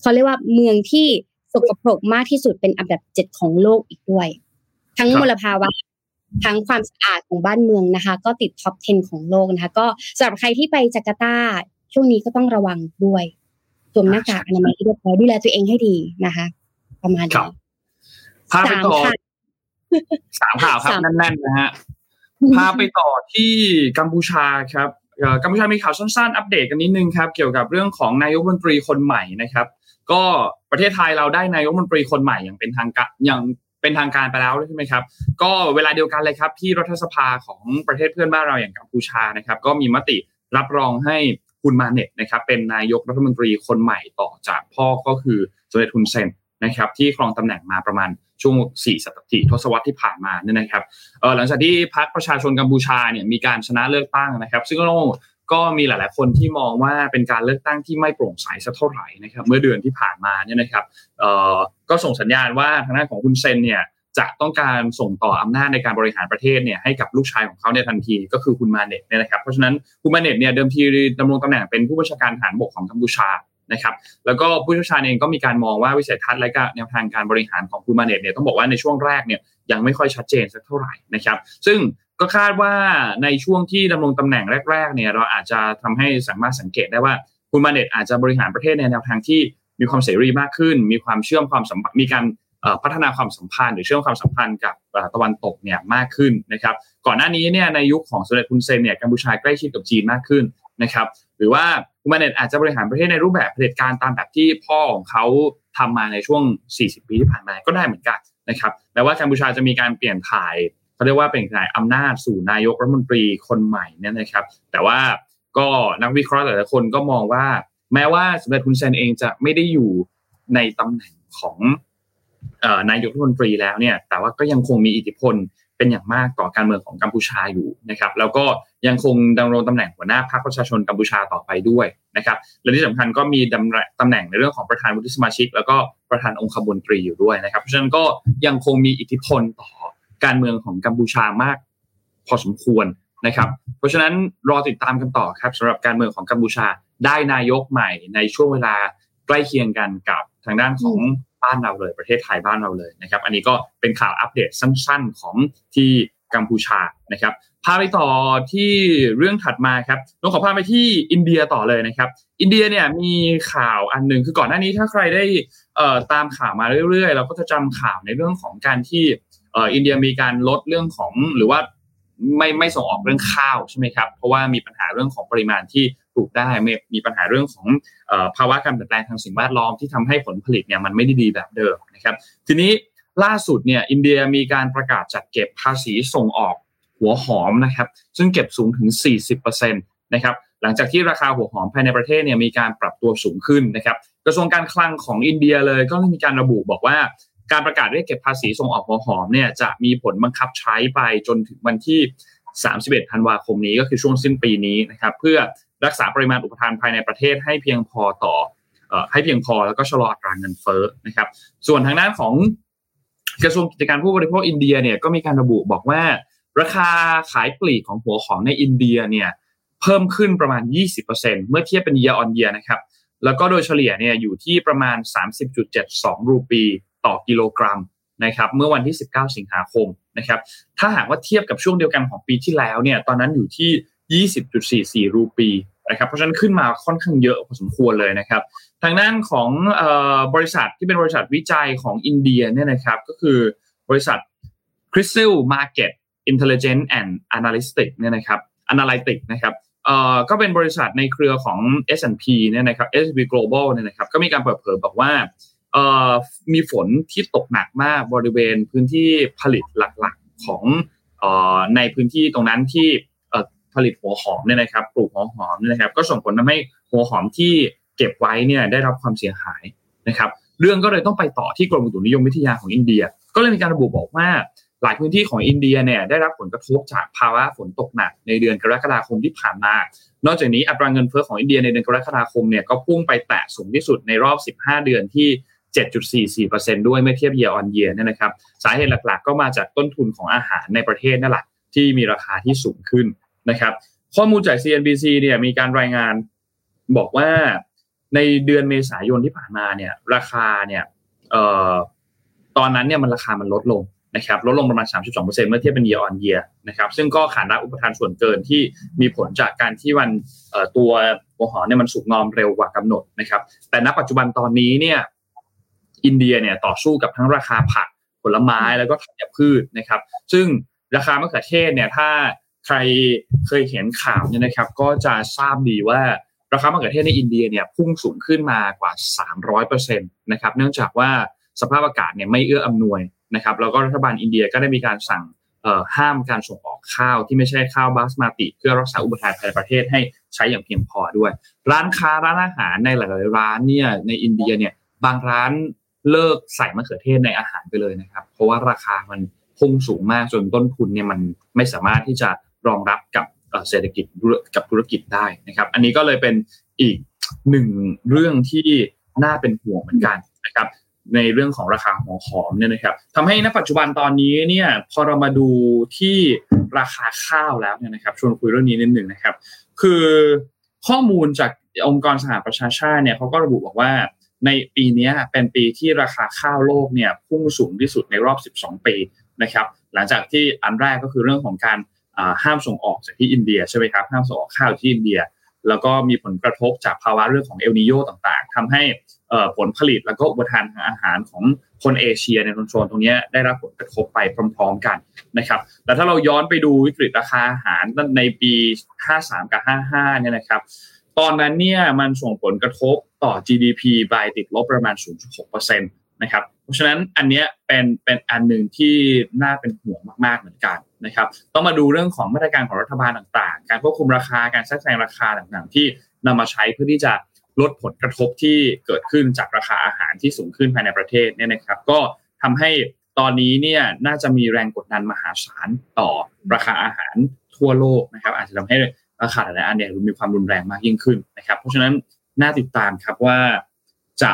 เขาเรียกว่าเมืองที่สกปรกมากที่สุดเป็นอันดับเจ็ดของโลกอีกด้วย ทั้งมลภาวะทั้งความสะอาดของบ้านเมืองนะคะ ก็ติดท็อป 10 ของโลกนะคะ ก็สำหรับใครที่ไปจาการ์ตาช่วงนี้ก็ต้องระวังด้วย สวมหน้ากากอนามัยที่เรียบร้อยดูแลตัวเองให้ดีนะคะ ประมาณครันี้บพาไปต่อสามค่ะสามข่าวครับสามแน่นๆนะฮะพาไปต่อที่กัมพูชาครับเอ่อกัมพูชามีข่าวสั้นๆ อัปเดตกันนิดนึงครับ เกี่ยวกับเรื่องของนายกรัฐมนตรีคนใหม่นะครับ ก็ประเทศไทยเราได้นายกรัฐมนตรีคนใหม่อย่างเป็นทางการอย่างเป็นทางการไปแล้วใช่ไหมครับ ก็เวลาเดียวกันเลยครับ ที่รัฐสภาของประเทศเพื่อนบ้านเราอย่างกัมพูชานะครับ ก็มีมติรับรองให้ คุณมาเน็ตนะครับเป็นนายกรัฐมนตรีคนใหม่ต่อจากพ่อก็คือสมเด็จทุนเซนนะครับที่ครองตำแหน่งมาประมาณช่วง 4 ศตวรรษทศวรรษที่ผ่านมาเนี่ยนะครับเออหลังจากที่พรรคประชาชนกัมพูชาเนี่ยมีการชนะเลือกตั้งนะครับ ซึ่งก็ก็มีหลาย ๆ คนที่มองว่าเป็นการเลือกตั้งที่ไม่โปร่งใสสักเท่าไหร่นะครับ เมื่อเดือนที่ผ่านมาเนี่ยนะครับก็ส่งสัญญาณว่าทางด้านของคุณเซนเนี่ย จะต้องการส่งต่ออำนาจในการบริหารประเทศเนี่ยให้กับลูกชายของเขาในทันทีก็คือคุณมาเน็ตเนี่ยนะครับเพราะฉะนั้นคุณมาเน็ตเนี่ยเดิมทีดำรงตำแหน่งเป็นผู้บัญชาการทหารบกของกัมพูชานะครับแล้วก็ผู้เชี่ยวชาญเองก็มีการมองว่าวิสัยทัศน์และก็แนวทางการบริหารของคุณมาเน็ตเนี่ยต้องบอกว่าในช่วงแรกเนี่ยยังไม่ค่อยชัดเจนสักเท่าไหร่นะครับ ซึ่งก็คาดว่าในช่วงที่ดำรงตำแหน่งแรกๆเนี่ยเราอาจจะทำให้สามารถสังเกตได้ว่าคุณมาเน็ตอาจจะบริหารประเทศในแนวทางที่มีความเสรีมากขึ้น มีความเชื่อมความสัมพันธ์มีการ พัฒนาความสัมพันธ์หรือเชื่อมความสัมพันธ์กับตะวันตกเนี่ยมากขึ้นนะครับก่อนหน้านี้เนี่ยในยุคของสมเด็จคุณเซนเนี่ยกัมพูชาใกล้ชิดกับจีนมากขึ้นนะครับหรือว่าคุณมาเน็ตอาจจะบริหารประเทศในรูปแบบเผด็จการตามแบบที่พ่อของเขาทำมาในช่วง 40 ปีที่ผ่านมาก็ได้เหมือนกันนะครับแม้ว่ากัมพูชาจะมีการเปลี่ยนถ่ายเขาเรียกว่าเป็นถ่ายอำนาจสู่นายกรัฐมนตรีคนใหม่เนี่ยนะครับ แต่ว่าก็นักวิเคราะห์หลายๆคนก็มองว่า แม้ว่าสมเด็จคุณเซนเองจะไม่ได้อยู่ในตำแหน่งของ นายกรัฐมนตรีแล้วเนี่ยแต่ว่าก็ยังคงมีอิทธิพลเป็นอย่างมากต่อการเมืองของกัมพูชาอยู่นะครับแล้วก็ยังคงดำรงตำแหน่งหัวหน้าพรรคประชาชนกัมพูชาต่อไปด้วยนะครับและที่สำคัญก็มีดำแหน่งตำแหน่งในเรื่องของประธานวุฒิสมาชิก แล้วก็ประธานองคมนตรีอยู่ด้วยนะครับเพราะฉะนั้นก็ยังคงมีอิทธิพลต่อการเมืองของกัมพูชามาก พอสมควรนะครับ เพราะฉะนั้นรอติดตามกันต่อครับสำหรับการเมืองของกัมพูชาได้นายกใหม่ในช่วงเวลาใกล้เคียงกันกับทางด้านของ บ้านเราเลย ประเทศไทยบ้านเราเลยนะครับ อันนี้ก็เป็นข่าวอัปเดตสั้น ๆ ของที่กัมพูชานะครับพาไปต่อที่เรื่องถัดมาครับต้องขอพาไปที่อินเดียต่อเลยนะครับ อินเดียเนี่ยมีข่าวอันหนึ่งคือก่อนหน้านี้ถ้าใครได้ตามข่าวมาเรื่อยๆ เราก็จะจำข่าวในเรื่องของการที่อินเดียมีการลดเรื่องของหรือว่าไม่ไม่ส่งออกเรื่องข้าวใช่ไหมครับ เพราะว่ามีปัญหาเรื่องของปริมาณที่ ปลูกได้มีมีปัญหาเรื่องของภาวะการเปลี่ยนแปลงทางสิ่งแวดล้อมที่ทำให้ผลผลิตเนี่ยมันไม่ได้ดีแบบเดิมนะครับทีนี้ล่าสุดเนี่ยอินเดียมีการประกาศจัดเก็บภาษีส่งออกหัวหอมนะครับซึ่งเก็บสูงถึง 40%นะครับหลังจากที่ราคาหัวหอมภายในประเทศเนี่ยมีการปรับตัวสูงขึ้นนะครับกระทรวงการคลังของอินเดียเลยก็มีการระบุบอกว่าการประกาศเรียกเก็บภาษีส่งออกหัวหอมเนี่ยจะมีผลบังคับใช้ไปจนถึงวันที่ 31 ธันวาคมนี้ก็คือช่วงสิ้นปีนี้นะครับเพื่อ รักษาปริมาณอุปทานภายในประเทศให้เพียงพอต่อให้เพียงพอแล้วก็ชะลออัตราเงินเฟ้อนะครับ ส่วนทางด้านของกระทรวงกิจการผู้บริโภคอินเดียเนี่ยก็มีการระบุบอกว่า ราคาขายปลีกของหัวหอมในอินเดียเนี่ยเพิ่มขึ้นประมาณ 20%เมื่อเทียบเป็น year on year นะครับ แล้วก็โดยเฉลี่ยเนี่ยอยู่ที่ประมาณ 30.72 รูปีต่อกิโลกรัมนะครับเมื่อวันที่ 19 สิงหาคมนะครับถ้าหากว่าเทียบกับช่วงเดียวกันของปีที่แล้วเนี่ยตอนนั้นอยู่ที่ 20.44 รูปี นะครับเพราะฉะนั้นขึ้นมาค่อนข้างเยอะพอสมควรเลยนะครับ ทางด้านของออบริษัทที่เป็นบริษัทวิจัยของอินเดียเนี่ยนะครับก็คือบริษัท Crystal Market Intelligence and Analytics เนี่ยนะครับ Analytics นะครับเอ่อก็เป็นบริษัทในเครือของ S&P เนี่ยนะครับ S&P Global เนี่ยนะครับก็มีการเปิดเผยบอกว่าเอ่อมีฝนที่ตกหนักมากบริเวณพื้นที่ผลิตหลักๆของเอ่อในพื้นที่ตรงนั้นที่ ผลิตหัวหอมเนี่ยนะครับปลูกหัวหอมเนี่ยนะครับ ก็ส่งผลทำให้หัวหอมที่เก็บไว้เนี่ยได้รับความเสียหายนะครับ เรื่องก็เลยต้องไปต่อที่กรมอุตุนิยมวิทยาของอินเดีย ก็เลยมีการระบุบอกว่าหลายพื้นที่ของอินเดียเนี่ยได้รับผลกระทบจากภาวะฝนตกหนักในเดือนกรกฎาคมที่ผ่านมา นอกจากนี้อัตราเงินเฟ้อของอินเดียในเดือนกรกฎาคมเนี่ยก็พุ่งไปแตะสูงที่สุดในรอบ 15 เดือนที่ 7.44%ด้วยเมื่อเทียบ year on year เนี่ยนะครับ สาเหตุหลักๆ ก็มาจากต้นทุนของอาหารในประเทศนั่นแหละที่มีราคาที่สูงขึ้น นะครับ ข้อมูลจาก CNBC เนี่ยมีการรายงานบอกว่าในเดือนเมษายนที่ผ่านมาเนี่ย ราคาเนี่ยเอ่อตอนนั้นเนี่ยมันราคามันลดลงนะครับลดลงประมาณ 32%เมื่อเทียบเป็น year on year นะครับซึ่งก็ขานรับอุปทานส่วนเกินที่มีผลจากการที่วันตัวหัวหอเนี่ยมันสุกงอมเร็วกว่ากำหนดนะครับ แต่ณปัจจุบันตอนนี้เนี่ยอินเดียเนี่ยต่อสู้กับทั้งราคาผักผลไม้แล้วก็ธัญพืชนะครับ ซึ่งราคามะเขือเทศเนี่ยถ้า ใครเคยเห็นข่าวเนี่ยนะครับ ก็จะทราบดีว่าราคามะเขือเทศในอินเดียเนี่ยพุ่งสูงขึ้นมากว่า 300%นะครับเนื่องจากว่าสภาพอากาศเนี่ยไม่เอื้ออำนวยนะครับแล้วก็รัฐบาลอินเดียก็ได้มีการสั่งห้ามการส่งออกข้าวที่ไม่ใช่ข้าวบาสมาติ เพื่อรักษาอุปทานภายในประเทศให้ใช้อย่างเพียงพอด้วย ร้านค้าร้านอาหารในหลายๆร้านเนี่ยในอินเดียเนี่ยบางร้านเลิกใส่มะเขือเทศในอาหารไปเลยนะครับ เพราะว่าราคามันพุ่งสูงมากจนต้นทุนเนี่ยมันไม่สามารถที่จะ รองรับกับเศรษฐกิจกับธุรกิจได้นะครับ อันนี้ก็เลยเป็นอีกหนึ่งเรื่องที่น่าเป็นห่วงเหมือนกันนะครับ ในเรื่องของราคาหัวหอมเนี่ยนะครับทำให้ณปัจจุบันตอนนี้เนี่ยพอเรามาดูที่ราคาข้าวแล้วเนี่ยนะครับชวนคุยเรื่องนี้นิดหนึ่งนะครับ คือข้อมูลจากองค์กรสหประชาชาติเนี่ยเขาก็ระบุบอกว่าในปีนี้เป็นปีที่ราคาข้าวโลกเนี่ยพุ่งสูงที่สุดในรอบ 12 ปีนะครับ หลังจากที่อันแรกก็คือเรื่องของการ ห้ามส่งออกจากที่อินเดียใช่ไหมครับห้ามส่งออกข้าวที่อินเดีย แล้วก็มีผลกระทบจากภาวะเรื่องของเอลนิโยต่างๆทำให้ผลผลิตแล้วก็อุปทานทางอาหารของคนเอเชียในโซนตรงนี้ได้รับผลกระทบไปพร้อม ๆ กันนะครับแต่ถ้าเราย้อนไปดูวิกฤตราคาอาหารในปี 53 กับ 55 เนี่ยนะครับ ตอนนั้นเนี่ยมันส่งผลกระทบต่อ GDP ไปติดลบประมาณ 0.6%นะครับ เพราะฉะนั้นอันนี้เป็นเป็นอันหนึ่งที่น่าเป็นห่วงมาก ๆเหมือนกันนะครับ ต้องมาดูเรื่องของมาตรการของรัฐบาลต่างๆ การควบคุมราคาการแทรกแซงราคาต่างๆ ที่นำมาใช้เพื่อที่จะลดผลกระทบที่เกิดขึ้นจากราคาอาหารที่สูงขึ้นภายในประเทศเนี่ยนะครับ ก็ทำให้ตอนนี้เนี่ยน่าจะมีแรงกดดันมหาศาลต่อราคาอาหารทั่วโลกนะครับ อาจจะทำให้ราคาหลายอันเนี่ยมีความรุนแรงมากยิ่งขึ้นนะครับ เพราะฉะนั้นน่าติดตามครับว่าจะ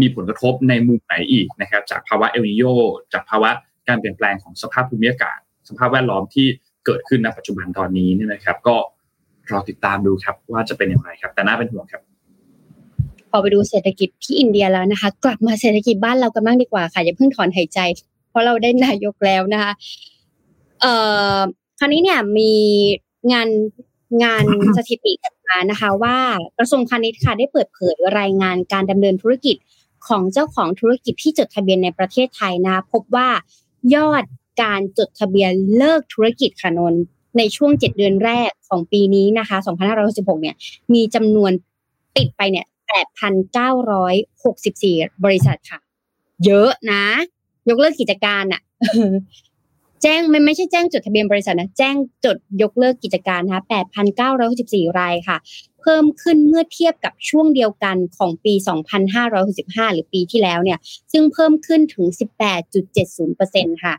มีผลกระทบในมุมไหนอีกนะครับ จากภาวะเอลนิโยจากภาวะการเปลี่ยนแปลงของสภาพภูมิอากาศ สภาพแวดล้อมที่เกิดขึ้นในปัจจุบันตอนนี้นี่นะครับ ก็รอติดตามดูครับว่าจะเป็นอย่างไรครับ แต่น่าเป็นห่วงครับพอไปดูเศรษฐกิจที่อินเดียแล้วนะคะ กลับมาเศรษฐกิจบ้านเรากันบ้างดีกว่าค่ะอย่าเพิ่งถอนหายใจ เพราะเราได้นายกแล้วนะคะเอ่อคราวนี้เนี่ยมีงานงานสถิติมานะคะ ว่ากระทรวงพาณิชย์ค่ะได้เปิดเผยรายงานการดำเนินธุรกิจ ของเจ้าของธุรกิจที่จดทะเบียนในประเทศไทยนะ พบว่ายอดการจดทะเบียนเลิกธุรกิจค่ะนนในช่วงเจ็ดเดือนแรกของปีนี้นะคะ 2566 เนี่ย มีจำนวนปิดไปเนี่ย 8,964 บริษัทค่ะ เยอะนะ ยกเลิกกิจการอะแจ้งไมันไม่ใช่แจ้งจดทะเบียนบริษัทนะ แจ้งจดยกเลิกกิจการนะคะ8,964 รายค่ะ เพิ่มขึ้นเมื่อเทียบกับช่วงเดียวกันของปี 2,565 หรือปีที่แล้วเนี่ย ซึ่งเพิ่มขึ้นถึง 18.70%ค่ะ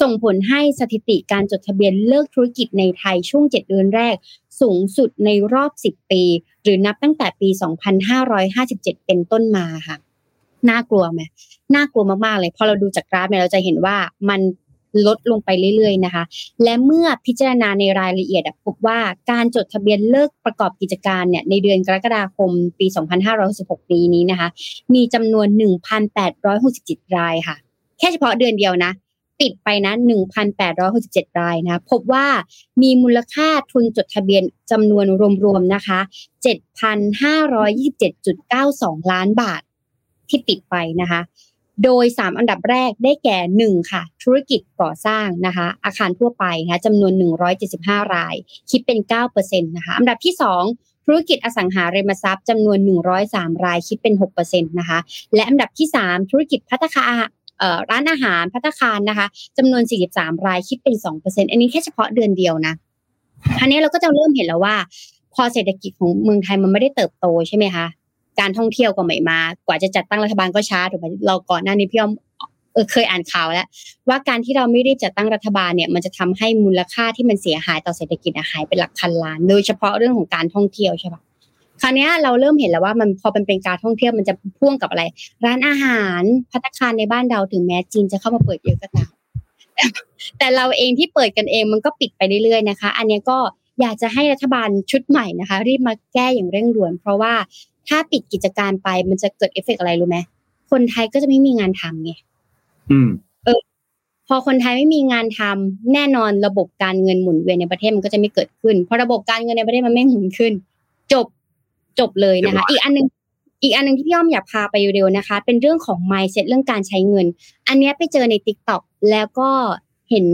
ส่งผลให้สถิติการจดทะเบียนเลิกธุรกิจในไทยช่วง 7 เดือนแรก สูงสุดในรอบ 10 ปี หรือนับตั้งแต่ปี 2557 เป็นต้นมาค่ะ น่ากลัวไหมน่ากลัวมากๆเลย พอเราดูจากกราฟเนี่ยเราจะเห็นว่ามัน ลดลงไปเรื่อยๆนะคะ และเมื่อพิจารณาในรายละเอียดพบว่าการจดทะเบียนเลิกประกอบกิจการเนี่ยในเดือนกรกฎาคมปี 2566ปีนี้นะคะ มีจำนวน 1,867 รายค่ะ แค่เฉพาะเดือนเดียวนะ ติดไปนะ1,867 รายนะพบว่ามีมูลค่าทุนจดทะเบียนจำนวนรวมๆนะคะ 7,527.92 ล้านบาทที่ติดไปนะคะ โดย 3 อันดับแรกได้แก่ 1 ค่ะ ธุรกิจก่อสร้างนะคะ อาคารทั่วไปนะคะจำนวน 175 ราย คิดเป็น9%นะคะอันดับที่ 2 ธุรกิจอสังหาริมทรัพย์จำนวน 103 ราย คิดเป็น6%นะคะและอันดับที่ 3 ธุรกิจพัฒนาร้านอาหารพัตคารนะคะจำนวน 43 รายคิดเป็น 2%อันนี้แค่เฉพาะเดือนเดียวนะทีนี้เราก็จะเริ่มเห็นแล้วว่า พอเศรษฐกิจของเมืองไทยมันไม่ได้เติบโตใช่ไหมคะ การท่องเที่ยวก็ไม่มา กว่าจะจัดตั้งรัฐบาลก็ช้าถูกไหมเราก่อนหน้านี้พี่อ้อมเออเคยอ่านข่าวแล้ว ว่าการที่เราไม่รีบจัดตั้งรัฐบาลเนี่ย มันจะทำให้มูลค่าที่มันเสียหายต่อเศรษฐกิจหายเป็นหลักพันล้าน โดยเฉพาะเรื่องของการท่องเที่ยวใช่ปะคราวนี้เราเริ่มเห็นแล้วว่ามันพอเป็นเป็นการท่องเที่ยวมันจะพ่วงกับอะไร ร้านอาหารภัตตาคารในบ้านเราถึงแม้จีนจะเข้ามาเปิดเยอะก็ตามแต่เราเองที่เปิดกันเองมันก็ปิดไปเรื่อยๆนะคะ อันนี้ก็อยากจะให้รัฐบาลชุดใหม่นะคะ รีบมาแก้อย่างเร่งด่วน เพราะว่า ถ้าปิดกิจการไปมันจะเกิดเอฟเฟกอะไรรู้ไหมคนไทยก็จะไม่มีงานทำไงอืม เออ พอคนไทยไม่มีงานทำแน่นอนระบบการเงินหมุนเวียนในประเทศมันก็จะไม่เกิดขึ้นพอระบบการเงินในประเทศมันไม่หมุนขึ้น จบจบเลยนะคะ อีกอันนึงอีกอันนึงที่พี่อ้อมอยากพาไปเร็วนะคะ เป็นเรื่องของ mindset เรื่องการใช้เงิน อันนี้ไปเจอใน t ิ k t o k แล้วก็เห็น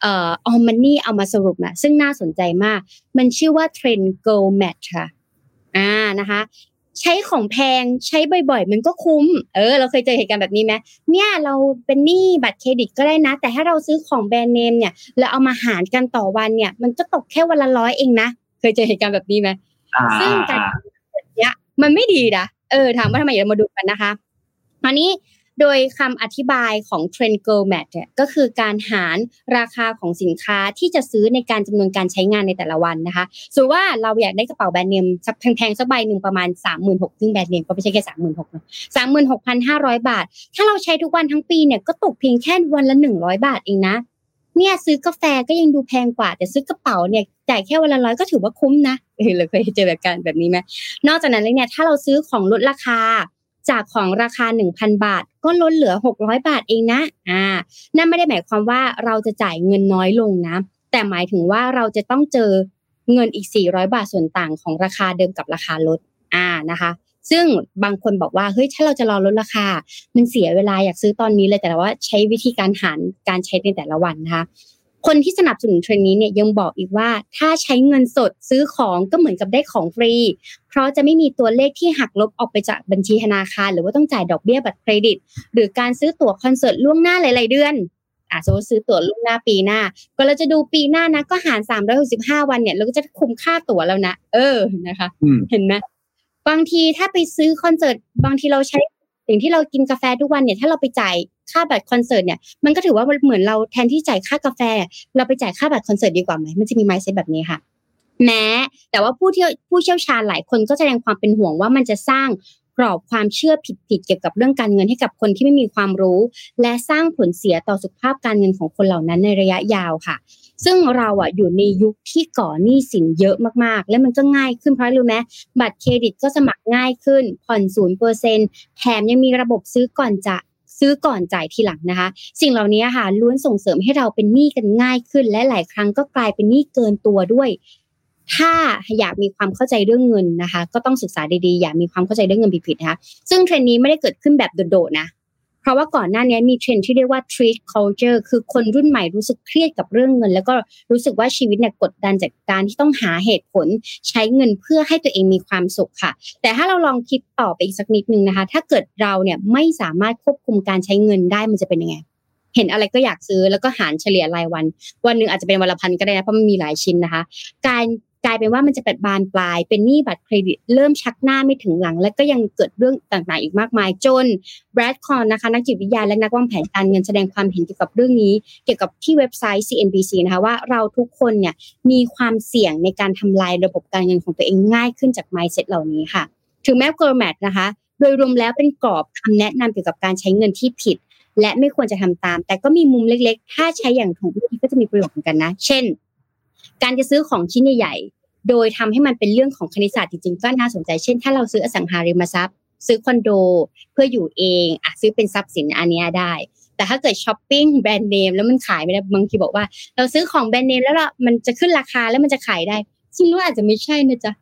เอ่อออมันนี่เอามาสรุปนะซึ่งน่าสนใจมาก มันชื่อว่าเทรน d go match ค่ะอ่านะคะ ใช้ของแพงใช้บ่อยๆ มันก็คุ้ม เออ เราเคยเจอเหตุการณ์แบบนี้ไหมเนี่ยเราเป็นหนี้บัตรเครดิตก็ได้นะ แต่ถ้าเราซื้อของแบรนด์เนมเนี่ยแล้วเอามาหารกันต่อวันเนี่ย มันก็ตกแค่วันละร้อยเองนะเคยเจอเหตุการณ์แบบนี้ไหมซึ่งการเนี้ยมันไม่ดีนะเออถามว่าทำไมเรามาดูกันนะคะอันนี้ โดยคำอธิบายของ Trend g o m a t เนี่ยก็คือการหารราคาของสินค้าที่จะซื้อในการจำนวนการใช้งานในแต่ละวันนะคะสมมติว่าเราอยากได้กระเป๋าแบรนด์เนมสักแพงๆสักใบหนึ่งประมาณ 3 6 0 0 0ซึ่งแบรนด์เนมก็ไม่ใช่แค่สามหมื่นหกนสามหมื่นหกพันห้าร้อยบาท ถ้าเราใช้ทุกวันทั้งปีเนี่ยก็ตกเพียงแค่วันละหนึ่งร้อยบาทเองนะเนี่ยซื้อกาแฟก็ยังดูแพงกว่า แต่ซื้อกระเป๋าเนี่ยจ่ายแค่วันละร้อยก็ถือว่าคุ้มนะเออเราเคยเจอแบบการแบบนี้ไหมนอกจากนั้นเลยเนี่ยถ้าเราซื้อของลดราคา จากของราคา 1,000 บาท ก็ลดเหลือ 600 บาทเองนะอ่านั่นไม่ได้หมายความว่าเราจะจ่ายเงินน้อยลงนะ แต่หมายถึงว่าเราจะต้องเจอเงินอีก 400 บาทส่วนต่างของราคาเดิมกับราคาลดอ่านะคะ ซึ่งบางคนบอกว่าเฮ้ยถ้าเราจะรอลดราคา มันเสียเวลาอยากซื้อตอนนี้เลยแต่ว่าใช้วิธีการหารการใช้ในแต่ละวันนะคะ คนที่สนับสนุนเทรนนี้เนี่ยยังบอกอีกว่าถ้าใช้เงินสดซื้อของก็เหมือนกับได้ของฟรี เพราะจะไม่มีตัวเลขที่หักลบออกไปจากบัญชีธนาคาร หรือว่าต้องจ่ายดอกเบี้ยบัตรเครดิต หรือการซื้อตั๋วคอนเสิร์ตล่วงหน้าหลาย ๆ เดือนอะสมมติซื้อตั๋วล่วงหน้าปีหน้า ก็เราจะดูปีหน้านะก็หารสามร้อยหกสิบห้าวันเนี่ยเราก็จะคุ้มค่าตั๋วแล้วนะเออนะคะ เห็นไหมบางทีถ้าไปซื้อคอนเสิร์ตบางทีเราใช้อย่างที่เรากินกาแฟทุกวันเนี่ย ถ้าเราไปจ่าย ค่าบัตรคอนเสิร์ตเนี่ยมันก็ถือว่าเหมือนเราแทนที่จ่ายค่ากาแฟ เราไปจ่ายค่าบัตรคอนเสิร์ตดีกว่าไหมมันจะมีไมซ์เซ็ตแบบนี้ค่ะ แม้แต่ว่าผู้ที่ผู้เชี่ยวชาญหลายคนก็แสดงความเป็นห่วงว่ามันจะสร้างกรอบความเชื่อผิดๆเกี่ยวกับเรื่องการเงินให้กับคนที่ไม่มีความรู้ และสร้างผลเสียต่อสุขภาพการเงินของคนเหล่านั้นในระยะยาวค่ะ ซึ่งเราอะอยู่ในยุคที่ก่อหนี้สินเยอะมากๆ และมันก็ง่ายขึ้นเพราะรู้ไหมบัตรเครดิตก็สมัครง่ายขึ้นผ่อนศูนย์เปอร์เซ็นแถมยังมีระบบซื้อก่อนจะ ซื้อก่อนจ่ายทีหลังนะคะ สิ่งเหล่านี้ค่ะล้วนส่งเสริมให้เราเป็นหนี้กันง่ายขึ้น และหลายครั้งก็กลายเป็นหนี้เกินตัวด้วย ถ้าอยากมีความเข้าใจเรื่องเงินนะคะ ก็ต้องศึกษาดีๆ อย่ามีความเข้าใจเรื่องเงินผิดๆนะคะซึ่งเทรนด์นี้ไม่ได้เกิดขึ้นแบบโดดๆนะ เพราะว่าก่อนหน้านี้มีเทรนที่เรียกว่า treat culture คือคนรุ่นใหม่รู้สึกเครียดกับเรื่องเงิน แล้วก็รู้สึกว่าชีวิตเนี่ยกดดันจากการที่ต้องหาเหตุผลใช้เงินเพื่อให้ตัวเองมีความสุขค่ะ แต่ถ้าเราลองคิดต่อไปอีกสักนิดนึงนะคะ ถ้าเกิดเราเนี่ยไม่สามารถควบคุมการใช้เงินได้มันจะเป็นยังไงเห็นอะไรก็อยากซื้อแล้วก็หารเฉลี่ยรายวัน วันหนึ่งอาจจะเป็นวันละพันก็ได้นะเพราะมันมีหลายชิ้นนะคะ การ กลายเป็นว่ามันจะเป็นบานปลาย เป็นหนี้บัตรเครดิต เริ่มชักหน้าไม่ถึงหลัง และก็ยังเกิดเรื่องต่างๆ อีกมากมาย จนแบรดคอนนะคะนักจิตวิทยาและนักวางแผนการเงินแสดงความเห็นเกี่ยวกับเรื่องนี้ เกี่ยวกับที่เว็บไซต์ CNBC นะคะว่าเราทุกคนเนี่ยมีความเสี่ยงในการทำลายระบบการเงินของตัวเองง่ายขึ้นจาก mindset เหล่านี้ค่ะ ถึงแม้ g o r m a t นะคะ โดยรวมแล้วเป็นกรอบคำแนะนำเกี่ยวกับการใช้เงินที่ผิด และไม่ควรจะทำตาม แต่ก็มีมุมเล็กๆ ถ้าใช้อย่างถูกวิธีก็จะมีประโยชน์เหมือนกันนะ เช่น การจะซื้อของชิ้นใหญ่โดยทำให้มันเป็นเรื่องของคณิตศาสตร์จริงๆก็น่าสนใจเช่น ถ้าเราซื้ออสังหาริมทรัพย์ ซื้อคอนโดเพื่ออยู่เองอะซื้อเป็นทรัพย์สินอันนี้ได้ แต่ถ้าเกิด shopping brand name แล้วมันขายไม่ได้บางทีบอกว่า เราซื้อของ brand name แล้วมันจะขึ้นราคาแล้วมันจะขายได้ซึ่งรู้อาจจะไม่ใช่นะจ๊ะ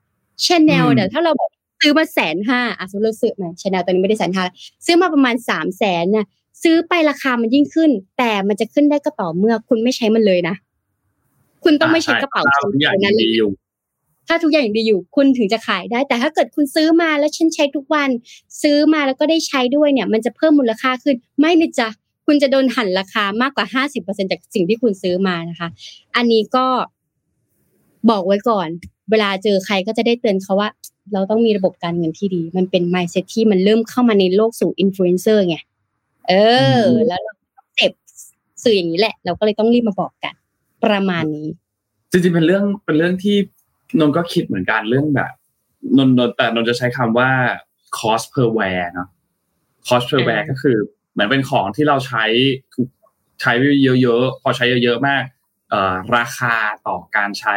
ชาแนลเนี่ยถ้าเราบอกซื้อมาแสนห้าอะสมมติเราซื้อมาชาแนลตอนนี้ไม่ได้แสนห้าซื้อมาประมาณสามแสนเนี่ยซื้อไปราคามันยิ่งขึ้น แต่มันจะขึ้นได้ก็ต่อเมื่อคุณไม่ใช้มันเลยนะ คุณต้องไม่ใช้กระเป๋านั้นเลยถ้าทุกอย่างดีอยู่ คุณถึงจะขายได้ แต่ถ้าเกิดคุณซื้อมาแล้วฉันใช้ทุกวัน ซื้อมาแล้วก็ได้ใช้ด้วยเนี่ย มันจะเพิ่มมูลค่าขึ้น ไม่เลยจ้ะคุณจะโดนหันราคามากกว่าห้าสิบเปอร์เซ็นจากสิ่งที่คุณซื้อมานะคะ อันนี้ก็บอกไว้ก่อน เวลาเจอใครก็จะได้เตือนเขาว่า เราต้องมีระบบการเงินที่ดี มันเป็น mindset ที่มันเริ่มเข้ามาในโลกสู่อินฟลูเอนเซอร์ไงเออ แล้วเราเสพสื่ออย่างนี้แหละ เราก็เลยต้องรีบมาบอกกัน ประมาณนี้ จริงๆเป็นเรื่องเป็นเรื่องที่นนก็คิดเหมือนกันเรื่องแบบนนนแต่นนจะใช้คำว่า cost per wear เนาะ cost per wear ก็คือเหมือนเป็นของที่เราใช้ใช้เยอะๆพอใช้เยอะๆมากเอ่อราคาต่อการใช้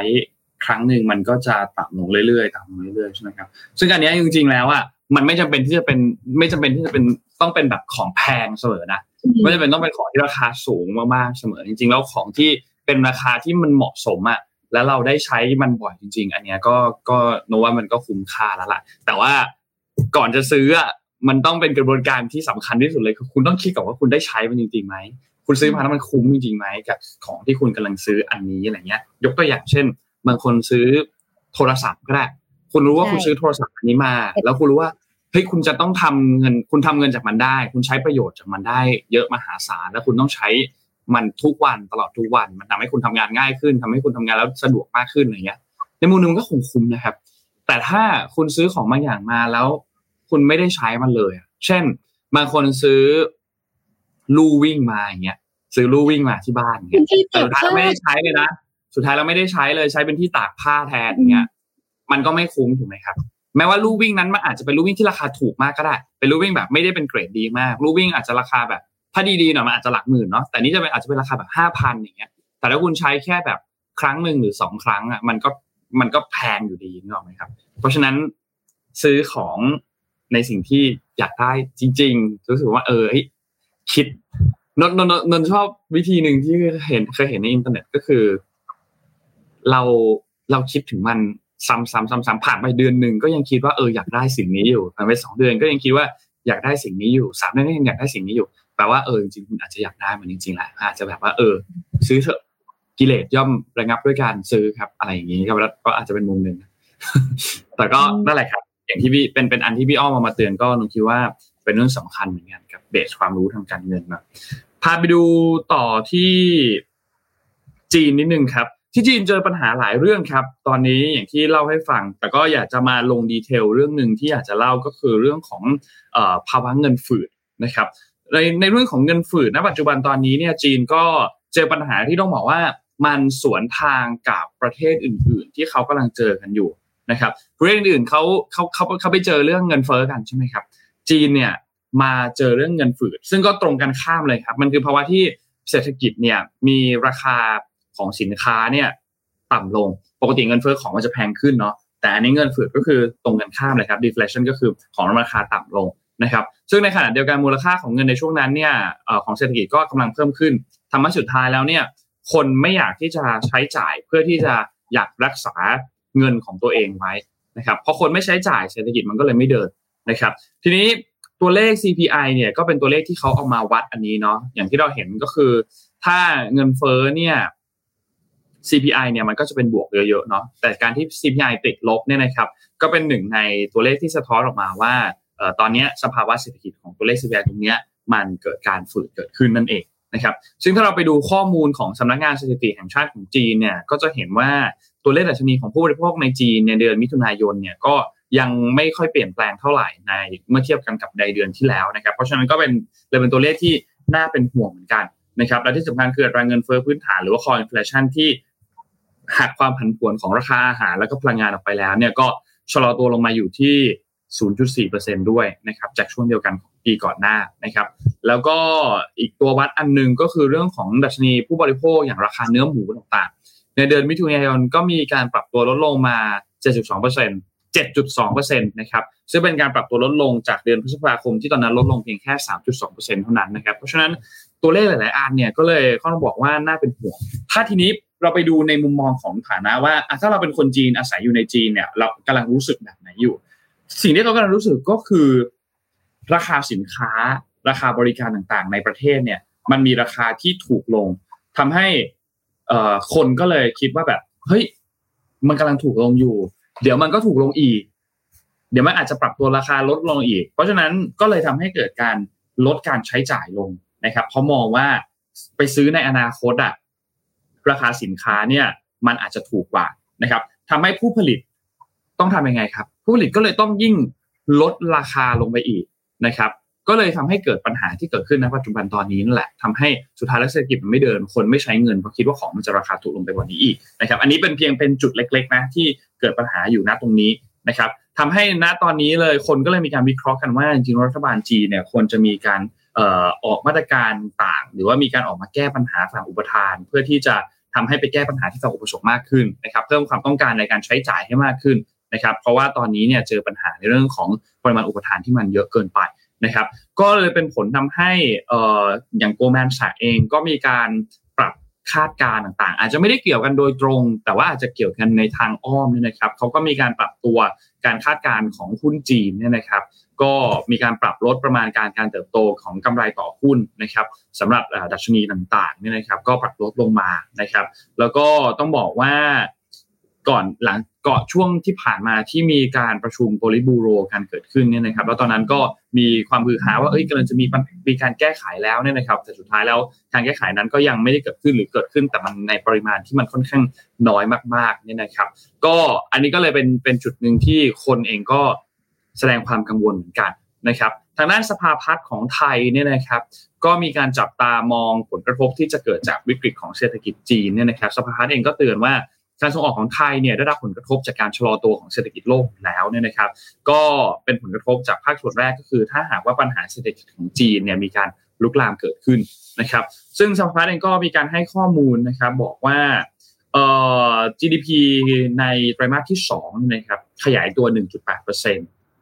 ครั้งหนึ่งมันก็จะต่ำลงเรื่อยๆต่ำลงเรื่อยๆใช่ไหมครับซึ่งอันนี้จริงๆแล้วอะมันไม่จำเป็นที่จะเป็นไม่จำเป็นที่จะเป็นต้องเป็นแบบของแพงเสมอนะไม่จำเป็นต้องเป็นของที่ราคาสูงมากๆเสมอ จริง ๆ แล้วของที่ เป็นราคาที่มันเหมาะสมอะแล้วเราได้ใช้มันบ่อยจริง ๆ อันเนี้ยก็ก็โนว่ามันก็คุ้มค่าแล้วล่ะ แต่ว่าก่อนจะซื้ออะมันต้องเป็นกระบวนการที่สำคัญที่สุดเลยคือคุณต้องคิดก่อนว่าคุณได้ใช้มันจริงๆไหมคุณซื้อมาแล้วมันคุ้มจริงๆไหมกับของที่คุณกำลังซื้ออันนี้อะไรเงี้ย ยกตัวอย่างเช่น บางคนซื้อโทรศัพท์ก็ได้คุณรู้ว่าคุณซื้อโทรศัพท์อันนี้มา แล้วคุณรู้ว่าเฮ้ยคุณจะต้องทำเงิน คุณทำเงินจากมันได้ คุณใช้ประโยชน์จากมันได้ เยอะมหาศาลแล้วคุณต้องใช้ มันทุกวันตลอดทุกวัน มันทำให้คุณทำงานง่ายขึ้นทำให้คุณทำงานแล้วสะดวกมากขึ้นอะไรเงี้ย ในมุมนึงก็คงคุ้มนะครับ แต่ถ้าคุณซื้อของบางอย่างมาแล้ว คุณไม่ได้ใช้มันเลย เช่น บางคนซื้อลู่วิ่งมาอย่างเงี้ย ซื้อลู่วิ่งมาที่บ้านเงี้ยแต่สุดท้ายเราไม่ได้ใช้เลยนะสุดท้ายเราไม่ได้ใช้เลยใช้เป็นที่ตากผ้าแทนอย่างเงี้ย มันก็ไม่คุ้มถูกไหมครับแม้ว่าลู่วิ่งนั้นมันอาจจะเป็นลู่วิ่งที่ราคาถูกมากก็ได้ เป็นลู่วิ่งแบบไม่ได้เป็นเกรดดีมากลู่วิ่งอาจจะราคาแบบ ถ้าดีๆหน่อยมันอาจจะหลักหมื่นเนาะแต่นี่จะเป็นอาจจะเป็นราคาแบบห้าพันอย่างเงี้ย แต่ถ้าคุณใช้แค่แบบครั้งหนึ่งหรือสองครั้งอะมันก็มันก็แพงอยู่ดีนึกออกไหมครับ เพราะฉะนั้นซื้อของในสิ่งที่อยากได้จริง ๆ รู้สึกว่าเออคิดนนนนนชอบวิธีหนึ่งที่เห็นเคยเห็นในอินเทอร์เน็ตก็คือ เราเราคิดถึงมันซ้ำซ้ำซ้ำซ้ำผ่านไปเดือนหนึ่งก็ยังคิดว่าเอออยากได้สิ่งนี้อยู่ผ่านไปสองเดือนก็ยังคิดว่า อยากได้สิ่งนี้อยู่สามเดือนก็ยังอยากได้สิ่งนี้อยู่แปลว่าเออจริงๆคุณอาจจะอยากได้มันจริงๆแหละอาจจะแบบว่าเออ ซื้อเถอะกิเลสย่อมระงับด้วยการซื้อครับ อะไรอย่างนี้ก็ก็อาจจะเป็นมุมหนึ่งแต่ก็นั่นแหละครับ อย่างที่พี่เป็นเป็นอันที่พี่อ้อมมามาเตือนก็นุคิดว่าเป็นเรื่องสำคัญเหมือนกันครับเบสความรู้ทางการเงินมาพาไปดูต่อที่จีนนิดนึงครับ ที่จีนเจอปัญหาหลายเรื่องครับ ตอนนี้อย่างที่เล่าให้ฟัง แต่ก็อยากจะมาลงดีเทลเรื่องหนึ่งที่อยากจะเล่าก็คือเรื่องของภาวะเงินฝืดนะครับในในเรื่องของเงินฝืดณปัจจุบันตอนนี้เนี่ยจีนก็เจอปัญหาที่ต้องบอกว่ามันสวนทางกับประเทศอื่น ๆ ที่เขากำลังเจอกันอยู่นะครับประเทศอื่นเขาเขาเขาเขาไปเจอเรื่องเงินเฟ้อกันใช่ไหมครับ จีนเนี่ยมาเจอเรื่องเงินฝืด ซึ่งก็ตรงกันข้ามเลยครับ มันคือภาวะที่เศรษฐกิจเนี่ยมีราคา ของสินค้าเนี่ยต่ำลง ปกติเงินเฟ้อของมันจะแพงขึ้นเนาะแต่อันนี้เงินฝืดก็คือตรงกันข้ามเลยครับ deflation ก็คือของราคาต่ำลงนะครับซึ่งในขณะเดียวกันมูลค่าของเงินในช่วงนั้นเนี่ยของเศรษฐกิจก็กำลังเพิ่มขึ้นทำให้สุดท้ายแล้วเนี่ยคนไม่อยากที่จะใช้จ่ายเพื่อที่จะอยากรักษาเงินของตัวเองไว้นะครับพอคนไม่ใช้จ่ายเศรษฐกิจมันก็เลยไม่เดินนะครับ ทีนี้ตัวเลข CPI เนี่ยก็เป็นตัวเลขที่เขาเอามาวัดอันนี้เนาะอย่างที่เราเห็นก็คือ ถ้าเงินเฟ้อเนี่ย CPI เนี่ยมันก็จะเป็นบวกเยอะๆเนาะแต่การที่ CPI ติดลบเนี่ยนะครับก็เป็นหนึ่งในตัวเลขที่สะท้อนออกมาว่าตอนนี้สภาวะเศรษฐกิจของตัวเลข CPI ตรงนี้มันเกิดการฝืดเกิดขึ้นนั่นเองนะครับซึ่งถ้าเราไปดูข้อมูลของสำนักงานสถิติแห่งชาติของจีนเนี่ยก็จะเห็นว่าตัวเลขดัชนีของผู้บริโภคในจีนในเดือนมิถุนายนเนี่ยก็ยังไม่ค่อยเปลี่ยนแปลงเท่าไหร่ในเมื่อเทียบกันกับในเดือนที่แล้วนะครับเพราะฉะนั้นก็เป็นเลยเป็นตัวเลขที่น่าเป็นห่วงเหมือนกันนะครับและที่สำคัญคืออัตราเงินเฟ้อพื้นฐานหรือว่า core inflation ที่ หักความผันผวนของราคาอาหารแล้วก็พลังงานออกไปแล้วเนี่ยก็ชะลอตัวลงมาอยู่ที่ 0.4%ด้วยนะครับจากช่วงเดียวกันของปีก่อนหน้านะครับ แล้วก็อีกตัววัดอันนึงก็คือเรื่องของดัชนีผู้บริโภคอย่างราคาเนื้อหมูต่างๆ ในเดือนมิถุนายนก็มีการปรับตัวลดลงมา 7.2% 7.2%นะครับซึ่งเป็นการปรับตัวลดลงจากเดือนพฤษภาคมที่ตอนนั้นลดลงเพียงแค่ 3.2%เท่านั้นนะครับ เพราะฉะนั้นตัวเลขหลาย ๆ อันเนี่ยก็เลยข้อต้องบอกว่าน่าเป็นห่วง ถ้าทีนี้ เราไปดูในมุมมองของฐานะว่าถ้าเราเป็นคนจีนอาศัยอยู่ในจีนเนี่ย เรากำลังรู้สึกแบบไหนอยู่ สิ่งที่เรากำลังรู้สึกก็คือ ราคาสินค้า ราคาบริการต่างๆ ในประเทศเนี่ย มันมีราคาที่ถูกลงทำให้คนก็เลยคิดว่าแบบเฮ้ยมันกำลังถูกลงอยู่ เดี๋ยวมันก็ถูกลงอีก เดี๋ยวมันอาจจะปรับตัวราคาลดลงอีก เพราะฉะนั้นก็เลยทำให้เกิดการลดการใช้จ่ายลงนะครับ เพราะมองว่าไปซื้อในอนาคตอะ ราคาสินค้าเนี่ยมันอาจจะถูกกว่านะครับทำให้ผู้ผลิตต้องทำยังไงครับ ผู้ผลิตก็เลยต้องยิ่งลดราคาลงไปอีกนะครับ ก็เลยทำให้เกิดปัญหาที่เกิดขึ้นในปัจจุบันตอนนี้นั่นแหละทำให้สุดท้ายแล้วเศรษฐกิจมันไม่เดิน คนไม่ใช้เงินเพราะคิดว่าของมันจะราคาถูกลงไปกว่านี้อีกนะครับ อันนี้เป็นเพียงเป็นจุดเล็ก ๆ นะ ที่เกิดปัญหาอยู่ณตรงนี้นะครับทำให้ณตอนนี้เลยคนก็เลยมีการวิเคราะห์กันว่าจริงรัฐบาลจีนเนี่ยควรจะมีการออกมาตรการต่าง หรือว่ามีการออกมาแก้ปัญหาฝั่งอุปทาน เพื่อที่จะ ทำให้ไปแก้ปัญหาที่ฝั่งอุปสงค์มากขึ้นนะครับเพิ่มความต้องการในการใช้จ่ายให้มากขึ้นนะครับเพราะว่าตอนนี้เนี่ยเจอปัญหาในเรื่องของปริมาณอุปทานที่มันเยอะเกินไปนะครับก็เลยเป็นผลทำให้อย่างโกลแมนแซกเองก็มีการปรับคาดการณ์ต่างๆ อาจจะไม่ได้เกี่ยวกันโดยตรง แต่ว่าอาจจะเกี่ยวกันในทางอ้อมนี่นะครับเขาก็มีการปรับตัวการคาดการณ์ของหุ้นจีนเนี่ยนะครับ ก็มีการปรับลดประมาณการการเติบโตของกำไรต่อหุ้นนะครับสำหรับดัชนีต่างๆเนี่ยนะครับ ก็ปรับลดลงมานะครับ แล้วก็ต้องบอกว่าก่อนหลังก่อนช่วงที่ผ่านมาที่มีการประชุมโพลิบูโรการเกิดขึ้นเนี่ยนะครับ แล้วตอนนั้นก็มีความฮือฮาว่าเอ้ยกำลังจะมีมีการแก้ไขแล้วเนี่ยนะครับ แต่สุดท้ายแล้วการแก้ไขนั้นก็ยังไม่ได้เกิดขึ้นหรือเกิดขึ้น แต่มันในปริมาณที่มันค่อนข้างน้อยมากๆเนี่ยนะครับ ก็อันนี้ก็เลยเป็นเป็นจุดหนึ่งที่คนเองก็ แสดงความกังวลเหมือนกันนะครับทางด้านสภาพัฒน์ของไทยเนี่ยนะครับ ก็มีการจับตามองผลกระทบที่จะเกิดจากวิกฤตของเศรษฐกิจจีนเนี่ยนะครับ สภาพัฒน์เองก็เตือนว่าการส่งออกของไทยเนี่ยได้รับผลกระทบจากการชะลอตัวของเศรษฐกิจโลกแล้วเนี่ยนะครับ ก็เป็นผลกระทบจากภาคส่วนแรกก็คือ ถ้าหากว่าปัญหาเศรษฐกิจของจีนเนี่ยมีการลุกลามเกิดขึ้นนะครับ ซึ่งสภาพัฒน์เองก็มีการให้ข้อมูลนะครับบอกว่าเอ่อ GDP ในไตรมาสที่2นะครับขยายตัว 1.8%น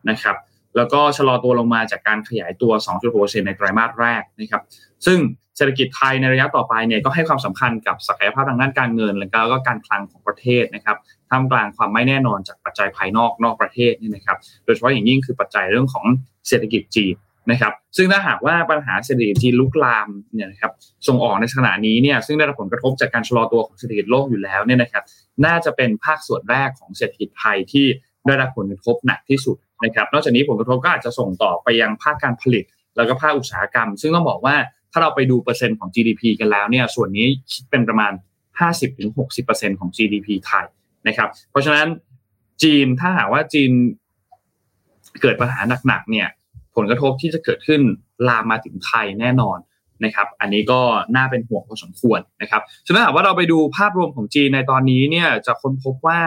นะครับแล้วก็ชะลอตัวลงมาจากการขยายตัว 2.6%ในไตรมาสแรกนะครับซึ่งเศรษฐกิจไทยในระยะต่อไปเนี่ยก็ให้ความสำคัญกับศักยภาพทางด้านการเงิน แล้วก็การคลังของประเทศนะครับท่ามกลางความไม่แน่นอนจากปัจจัยภายนอกนอกประเทศนี่นะครับโดยเฉพาะอย่างยิ่งคือปัจจัยเรื่องของเศรษฐกิจจีนนะครับซึ่งถ้าหากว่าปัญหาเศรษฐกิจจีนลุกลามเนี่ยนะครับส่งออกในขณะนี้เนี่ยซึ่งได้รับผลกระทบจากการชะลอตัวของเศรษฐกิจโลกอยู่แล้วเนี่ยนะครับน่าจะเป็นภาคส่วนแรกของเศรษฐกิจไทยที่ได้รับผลกระทบหนักที่สุด นะครับนอกจากนี้ผลกระทบก็อาจจะส่งต่อไปยังภาคการผลิต แล้วก็ภาคอุตสาหกรรม ซึ่งต้องบอกว่าถ้าเราไปดูเปอร์เซ็นต์ของ GDP กันแล้วเนี่ยส่วนนี้คิดเป็นประมาณ 50-60%ของ GDP ไทยนะครับ เพราะฉะนั้นจีนถ้าหากว่าจีนเกิดปัญหาหนักๆเนี่ยผลกระทบที่จะเกิดขึ้นลามมาถึงไทยแน่นอนนะครับ อันนี้ก็น่าเป็นห่วงพอสมควรนะครับฉะนั้นหากว่าเราไปดูภาพรวมของจีนในตอนนี้เนี่ยจะค้นพบว่า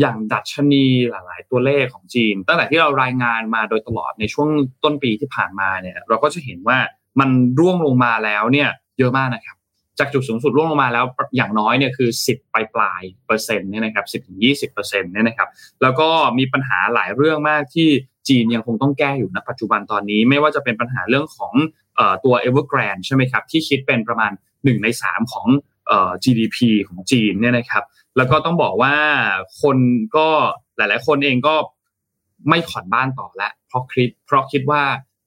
อย่างดัชนีหลาย ๆ ตัวเลขของจีน ตั้งแต่ที่เรารายงานมาโดยตลอดในช่วงต้นปีที่ผ่านมาเนี่ย เราก็จะเห็นว่ามันร่วงลงมาแล้วเนี่ยเยอะมากนะครับ จากจุดสูงสุดร่วงลงมาแล้วอย่างน้อยเนี่ยคือ 10ปลายปลายเปอร์เซ็นต์เนี่ยนะครับ10ถึง20เปอร์เซ็นต์เนี่ยนะครับ แล้วก็มีปัญหาหลายเรื่องมากที่จีนยังคงต้องแก้อยู่ณปัจจุบันตอนนี้ไม่ว่าจะเป็นปัญหาเรื่องของตัว Evergrande ใช่ไหมครับที่คิดเป็นประมาณ 1 ใน 3 ของ GDP ของจีนเนี่ยนะครับ แล้วก็ต้องบอกว่าคนก็หลาย ๆ คนเองก็ไม่ผ่อนบ้านต่อแล้วเพราะคิดเพราะคิดว่า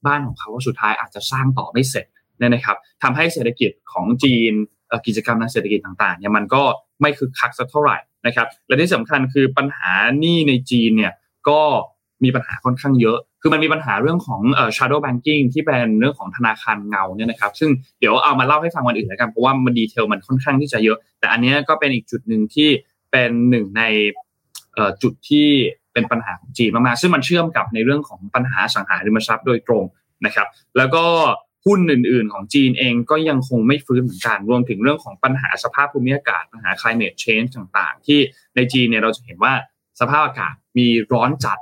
บ้านของเขาสุดท้ายอาจจะสร้างต่อไม่เสร็จเนี่ยนะครับทำให้เศรษฐกิจของจีนกิจกรรมทางเศรษฐกิจต่างๆเนี่ยมันก็ไม่คึกคักสักเท่าไหร่นะครับและที่สำคัญคือปัญหาหนี้ในจีนเนี่ยก็ มีปัญหาค่อนข้างเยอะ คือมันมีปัญหาเรื่องของเอ่อ shadow banking ที่เป็นเรื่องของธนาคารเงาเนี่ยนะครับ ซึ่งเดี๋ยวเอามาเล่าให้ฟังวันอื่นแล้วกัน เพราะว่ามันดีเทลมันค่อนข้างที่จะเยอะ แต่อันนี้ก็เป็นอีกจุดหนึ่งที่เป็นหนึ่งในจุดที่เป็นปัญหาของจีนมากๆซึ่งมันเชื่อมกับในเรื่องของปัญหาสังหาริมทรัพย์โดยตรงนะครับ แล้วก็หุ้นอื่น ๆ ของจีนเองก็ยังคงไม่ฟื้นเหมือนกัน รวมถึงเรื่องของปัญหาสภาพภูมิอากาศ ปัญหา climate change ต่าง ๆ ที่ในจีนเนี่ยเราจะเห็นว่าสภาพอากาศมีร้อนจัด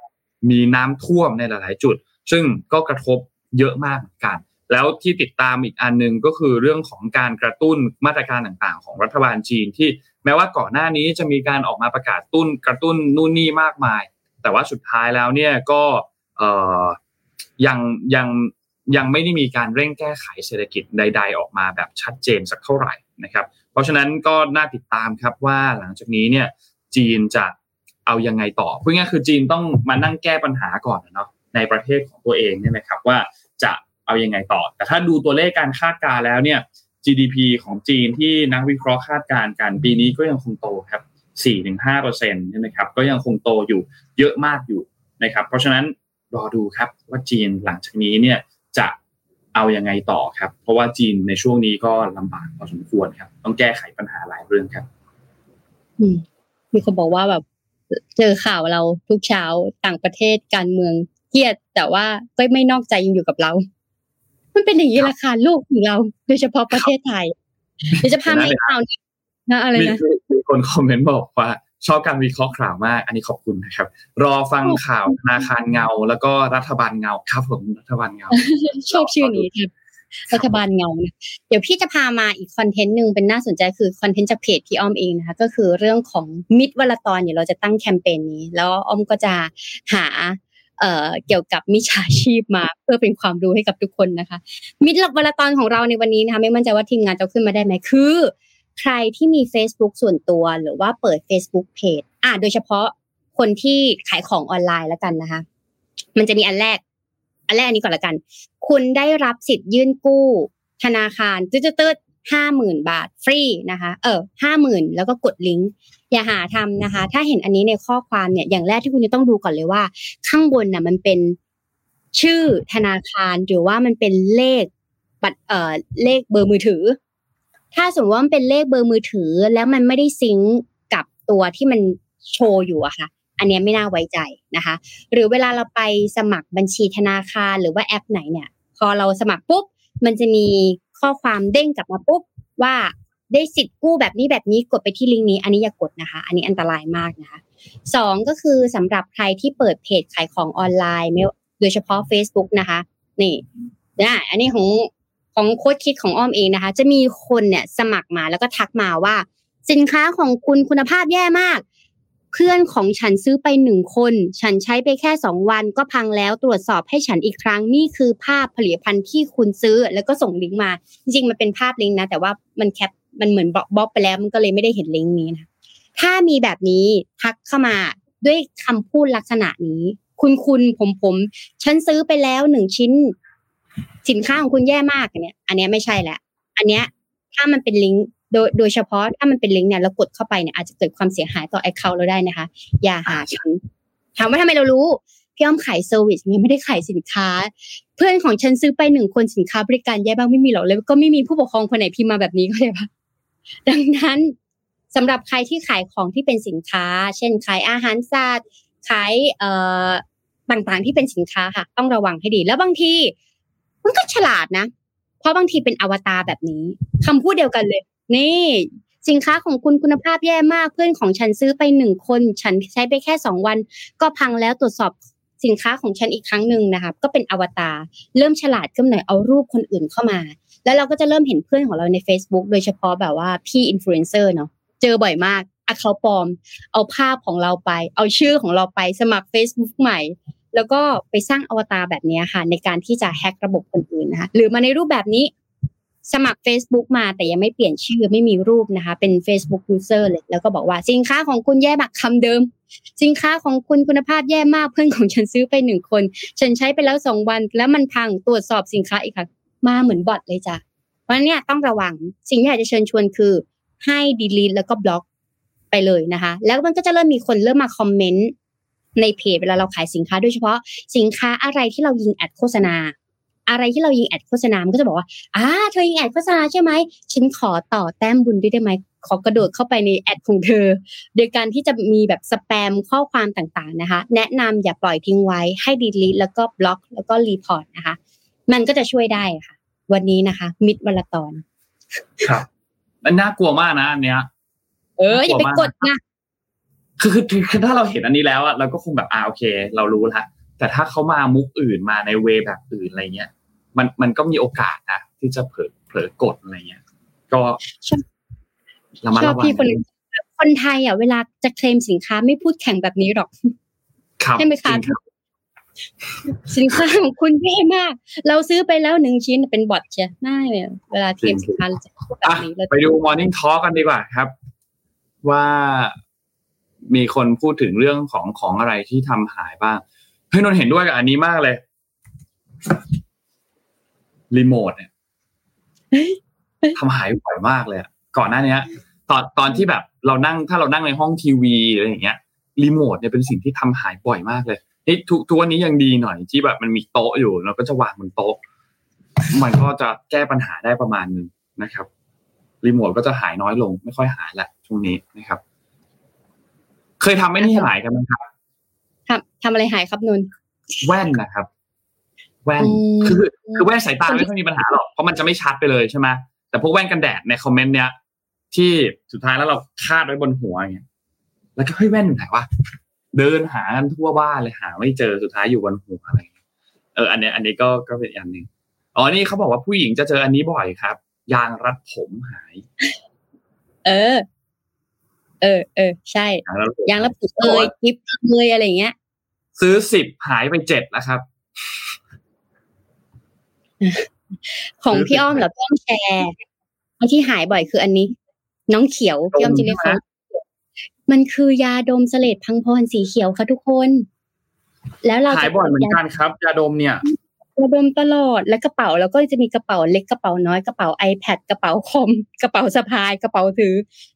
มีน้ำท่วมในหลาย ๆ จุด ซึ่งก็กระทบเยอะมากเหมือนกัน แล้วที่ติดตามอีกอันนึงก็คือเรื่องของการกระตุ้นมาตรการต่าง ๆ ของรัฐบาลจีนที่แม้ว่าก่อนหน้านี้จะมีการออกมาประกาศตุ้นกระตุ้นนู่นนี่มากมาย แต่ว่าสุดท้ายแล้วเนี่ยก็ยังยังยังไม่ได้มีการเร่งแก้ไขเศรษฐกิจใด ๆ ออกมาแบบชัดเจนสักเท่าไหร่นะครับ เพราะฉะนั้นก็น่าติดตามครับว่าหลังจากนี้เนี่ยจีนจะ เอายังไงต่อพูดง่ายคือจีนต้องมานั่งแก้ปัญหาก่อนเนาะในประเทศของตัวเองเนี่ยนะครับว่าจะเอายังไงต่อ แต่ถ้าดูตัวเลขการคาดการแล้วเนี่ย GDP ของจีนที่นักวิเคราะห์คาดการณ์กันปีนี้ก็ยังคงโตครับ4-5%ใช่ไหมครับก็ยังคงโตอยู่เยอะมากอยู่นะครับ เพราะฉะนั้นรอดูครับว่าจีนหลังจากนี้เนี่ยจะเอายังไงต่อครับ เพราะว่าจีนในช่วงนี้ก็ลำบากพอสมควรครับ ต้องแก้ไขปัญหาหลายเรื่องครับอืมมีคนบอกว่าแบบ เจอข่าวเราทุกเช้าต่างประเทศการเมืองเครียด แต่ว่าก็ไม่นอกใจยังอยู่กับเรา มันเป็นอย่างนี้ราคาลูกของเรา โดยเฉพาะประเทศไทยเดี๋ยวจะพาไปข่าวนี้นะอะไรนะมีคนคอมเมนต์บอกว่าชอบการวิเคราะห์ข่าวมาก อันนี้ขอบคุณนะครับ รอฟังข่าวธนาคารเงา แล้วก็รัฐบาลเงาครับผมรัฐบาลเงา ชอบชื่อนี้ค รัฐบาลเงานะเดี๋ยวพี่จะพามาอีกคอนเทนต์หนึ่งเป็นน่าสนใจคือคอนเทนต์จากเพจพี่อ้อมเองนะคะก็คือเรื่องของมิดวลตอนเดี๋ยวเราจะตั้งแคมเปญนี้ แล้วอ้อมก็จะหาเอ่อเกี่ยวกับมิจฉาชีพมาเพื่อเป็นความรู้ให้กับทุกคนนะคะ มิดวลตอนของเราในวันนี้นะคะไม่มั่นใจว่าทีมงานจะขึ้นมาได้ไหมคือ ใครที่มี Facebook ส่วนตัวหรือว่าเปิด Facebook Page อ่าโดยเฉพาะคนที่ขายของออนไลน์แล้วกันนะคะ มันจะมีอันแรก อันแรกอันนี้ก่อนละกัน คุณได้รับสิทธิ์ยื่นกู้ ธนาคารตืดๆห้าหมื่นบาทฟรีนะคะ เออห้าหมื่นแล้วก็กดลิงก์อย่าหาทำนะคะ ถ้าเห็นอันนี้ในข้อความเนี่ยอย่างแรกที่คุณจะต้องดูก่อนเลยว่า ข้างบนน่ะมันเป็นชื่อธนาคารหรือว่ามันเป็นเลขบัตรเอ่อเลขเบอร์มือถือ ถ้าสมมติว่ามันเป็นเลขเบอร์มือถือ แล้วมันไม่ได้ซิงก์กับตัวที่มันโชว์อยู่อะค่ะ อันนี้ไม่น่าไว้ใจนะคะ หรือเวลาเราไปสมัครบัญชีธนาคารหรือว่าแอปไหนเนี่ย พอเราสมัครปุ๊บมันจะมีข้อความเด้งกลับมาปุ๊บว่าได้สิทธิ์กู้แบบนี้แบบนี้กดไปที่ลิงก์นี้ อันนี้อย่ากดนะคะ อันนี้อันตรายมากนะคะสองก็คือสำหรับใครที่เปิดเพจขายของออนไลน์โดยเฉพาะ Facebook นะคะ นี่นะอันนี้ของของโค้ดคิดของอ้อมเองนะคะ จะมีคนเนี่ยสมัครมาแล้วก็ทักมาว่า สินค้าของคุณคุณภาพแย่มาก เพื่อนของฉันซื้อไปหนึ่งคน ฉันใช้ไปแค่สองวันก็พังแล้วตรวจสอบให้ฉันอีกครั้งนี่คือภาพผลิตภัณฑ์ที่คุณซื้อ แล้วก็ส่งลิงก์มา จริงๆมันเป็นภาพลิงก์นะ แต่ว่ามันแคปมันเหมือน block block ไปแล้ว มันก็เลยไม่ได้เห็นลิงก์นี้นะถ้ามีแบบนี้ทักเข้ามาด้วยคำพูดลักษณะนี้ คุณคุณผมผมฉันซื้อไปแล้วหนึ่งชิ้น สินค้าของคุณแย่มากเนี่ย อันนี้ไม่ใช่แหละอันเนี้ยถ้ามันเป็นลิงก์ โดยโดยเฉพาะถ้ามันเป็นลิงก์เนี่ยเรากดเข้าไปเนี่ยอาจจะเกิดความเสียหายต่อ account เราได้นะคะ อย่าหาฉันถามว่าทำไมเรารู้พี่อ้อมขาย service เนี่ยไม่ได้ขายสินค้า เพื่อนของฉันซื้อไปหนึ่งคนสินค้าบริการแย่บ้างไม่มีหรอกเลยก็ไม่มีผู้ปกครองคนไหนพิมพ์มาแบบนี้ก็เลยปะดังนั้นสำหรับใครที่ขายของที่เป็นสินค้า เช่นขายอาหารสัตว์ขายเอ่อต่างๆที่เป็นสินค้าค่ะ ต้องระวังให้ดี แล้วบางที มันก็ฉลาดนะ เพราะบางทีเป็นอวตารแบบนี้คำพูดเดียวกันเลยนี่สินค้าของคุณคุณภาพแย่มากเพื่อนของฉันซื้อไปหนึ่งคน ฉันใช้ไปแค่สองวัน ก็พังแล้วตรวจสอบสินค้าของฉันอีกครั้งหนึ่งนะคะก็เป็นอวตารเริ่มฉลาดขึ้นหน่อยเอารูปคนอื่นเข้ามา แล้วเราก็จะเริ่มเห็นเพื่อนของเราใน Facebook โดยเฉพาะแบบว่าพี่อินฟลูเอนเซอร์เนาะเจอบ่อยมากอเขาปลอม เอาภาพของเราไป เอาชื่อของเราไปสมัคร Facebook ใหม่ แล้วก็ไปสร้างอวตารแบบนี้ค่ะ ในการที่จะแฮกระบบคนอื่นนะคะหรือมาในรูปแบบนี้ สมัคร Facebook มาแต่ยังไม่เปลี่ยนชื่อไม่มีรูปนะคะ เป็น Facebook User เลย แล้วก็บอกว่าสินค้าของคุณแย่มากคำเดิม สินค้าของคุณคุณภาพแย่มากเพื่อนของฉันซื้อไปหนึ่งคน ฉันใช้ไปแล้วสองวัน แล้วมันพังตรวจสอบสินค้าอีกครั้งมาเหมือน bot เลยจ้ะเพราะนี้ต้องระวังสิ่งที่อยากจะเชิญชวนคือ ให้ delete แล้วก็บล็อกไปเลยนะคะ แล้วมันก็จะเริ่มมีคนเริ่มมา comment ในเพจเวลาเราขายสินค้าโดยเฉพาะสินค้าอะไรที่เรายิง ad โฆษณา อะไรที่เรายิง ad โฆษณา มันก็จะบอกว่าอ่าเธอยิง ad โฆษณาใช่ไหม ฉันขอต่อแต้มบุญด้วยได้ไหม ขอกระโดดเข้าไปใน ad ของเธอ โดยการที่จะมีแบบสแปมข้อความต่างๆนะคะ แนะนำอย่าปล่อยทิ้งไว้ ให้ delete แล้วก็บล็อก แล้วก็ report นะคะ มันก็จะช่วยได้ค่ะ วันนี้นะคะ มิดวันละตอน ครับ มันน่ากลัวมากนะอันเนี้ย เอออย่าไปกดนะคือคือคือถ้าเราเห็นอันนี้แล้วอะเราก็คงแบบอ่าโอเค เรารู้ละ แต่ถ้าเขามามุกอื่นมาในเวแบบอื่นอะไรเงี้ยมันมันก็มีโอกาสนะที่จะเผลอเผลอกดอะไรเงี้ย ก็ระมัดระวังคนคนไทยอะเวลาจะเคลมสินค้าไม่พูดแข่งแบบนี้หรอกใช่ไหมคะสินค้าของคุณแย่มาก เราซื้อไปแล้วหนึ่งชิ้นเป็นบอทใช่ไหมเวลาเคลมสินค้าจะพูดแบบนี้ไปดู Morning Talk กันดีกว่าครับ ว่ามีคนพูดถึงเรื่องของของอะไรที่ทำหายบ้าง เฮ้ยนนเห็นด้วยกับอันนี้มากเลยรีโมทเนี่ยทำหายบ่อยมากเลยก่อนหน้านี้ตอนตอนที่แบบเรานั่งถ้าเรานั่งในห้องทีวีอะไรอย่างเงี้ยรีโมทเนี่ยเป็นสิ่งที่ทำหายบ่อยมากเลยนี่ทุกทุกวันนี้ยังดีหน่อยที่แบบมันมีโต๊ะอยู่เราก็จะวางบนโต๊ะ มันก็จะแก้ปัญหาได้ประมาณนึงนะครับรีโมทก็จะหายน้อยลง ไม่ค่อยหายละช่วงนี้นะครับ เคยทำไม่นี่หายกันไหมครับ ทำทำอะไรหายครับนนแว่นนะครับ แว่นอืมคือคือแว่นสายตาไม่ค่อยมีปัญหาหรอกเพราะมันจะไม่ชัดไปเลยใช่ไหมแต่พวกแว่นกันแดดในคอมเมนต์เนี้ยที่สุดท้ายแล้วเราคาดไว้บนหัวอย่างเงี้ยแล้วก็เฮ้ยแว่นอยู่ไหนวะเดินหากันทั่วบ้านเลยหา ไม่เจอสุดท้ายอยู่บนหัวอะไรอย่างเงี้ยเอออันเนี้ยอันนี้ก็ก็เป็นอีกอันหนึ่งอ๋อนี่เขาบอกว่าผู้หญิงจะเจออันนี้บ่อยครับ ยางรัดผมหาย เออ เออเออใช่ยางรัดผมยางรับผูกเอยคลิปเอยอะไรอย่างเงี้ย ซื้อสิบหายไปเจ็ดแล้วครับ ของพี่อ้อมเหรอพี่อ้อมแชร์อันที่หายบ่อยคืออันนี้ น้องเขียวพี่อ้อมจะเรียกเขามันคือยาดมเสลดพังพรสีเขียวค่ะทุกคน แล้วเราหายจะบ่อยเหมือนกันครับ ยาดมเนี่ยยาดมตลอดแล้วกระเป๋าแล้วก็จะมีกระเป๋าเล็กกระเป๋าน้อยกระเป๋า iPad กระเป๋าคอมกระเป๋าสะพายกระเป๋าถือ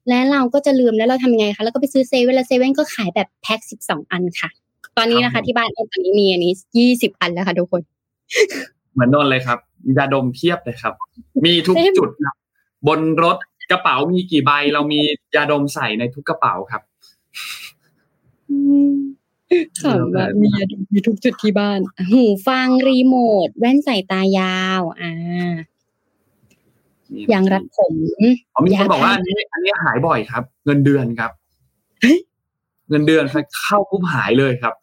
และเราก็จะลืมแล้วเราทำยังไงคะแล้วก็ไปซื้อเซเว่นแล้วเซเว่นก็ขายแบบแพ็คสิบสองอันค่ะ ตอนนี้นะครัคะบผมที่บ้านอ้อมตอนนี้มีอันนี้ยี่สิบอันแล้วค่ะทุกคน เหมือนนนท์เลยครับยาดมเพียบเลยครับ มีทุกเต็มจุดครับบนรถกระเป๋ามีกี่ใบ เรามียาดมใส่ในทุกกระเป๋าครับขำว่ามีมีทุกจุดที่บ้าน หูฟังรีโมท แว่นใส่ตายาว อ่ายางรัดผมอ๋อมีคนบอกว่ายอันนี้อันนี้หายบ่อยครับ เงินเดือนครับเฮ้ยเงินเดือนครับเข้าปุ๊บหายเลยครับ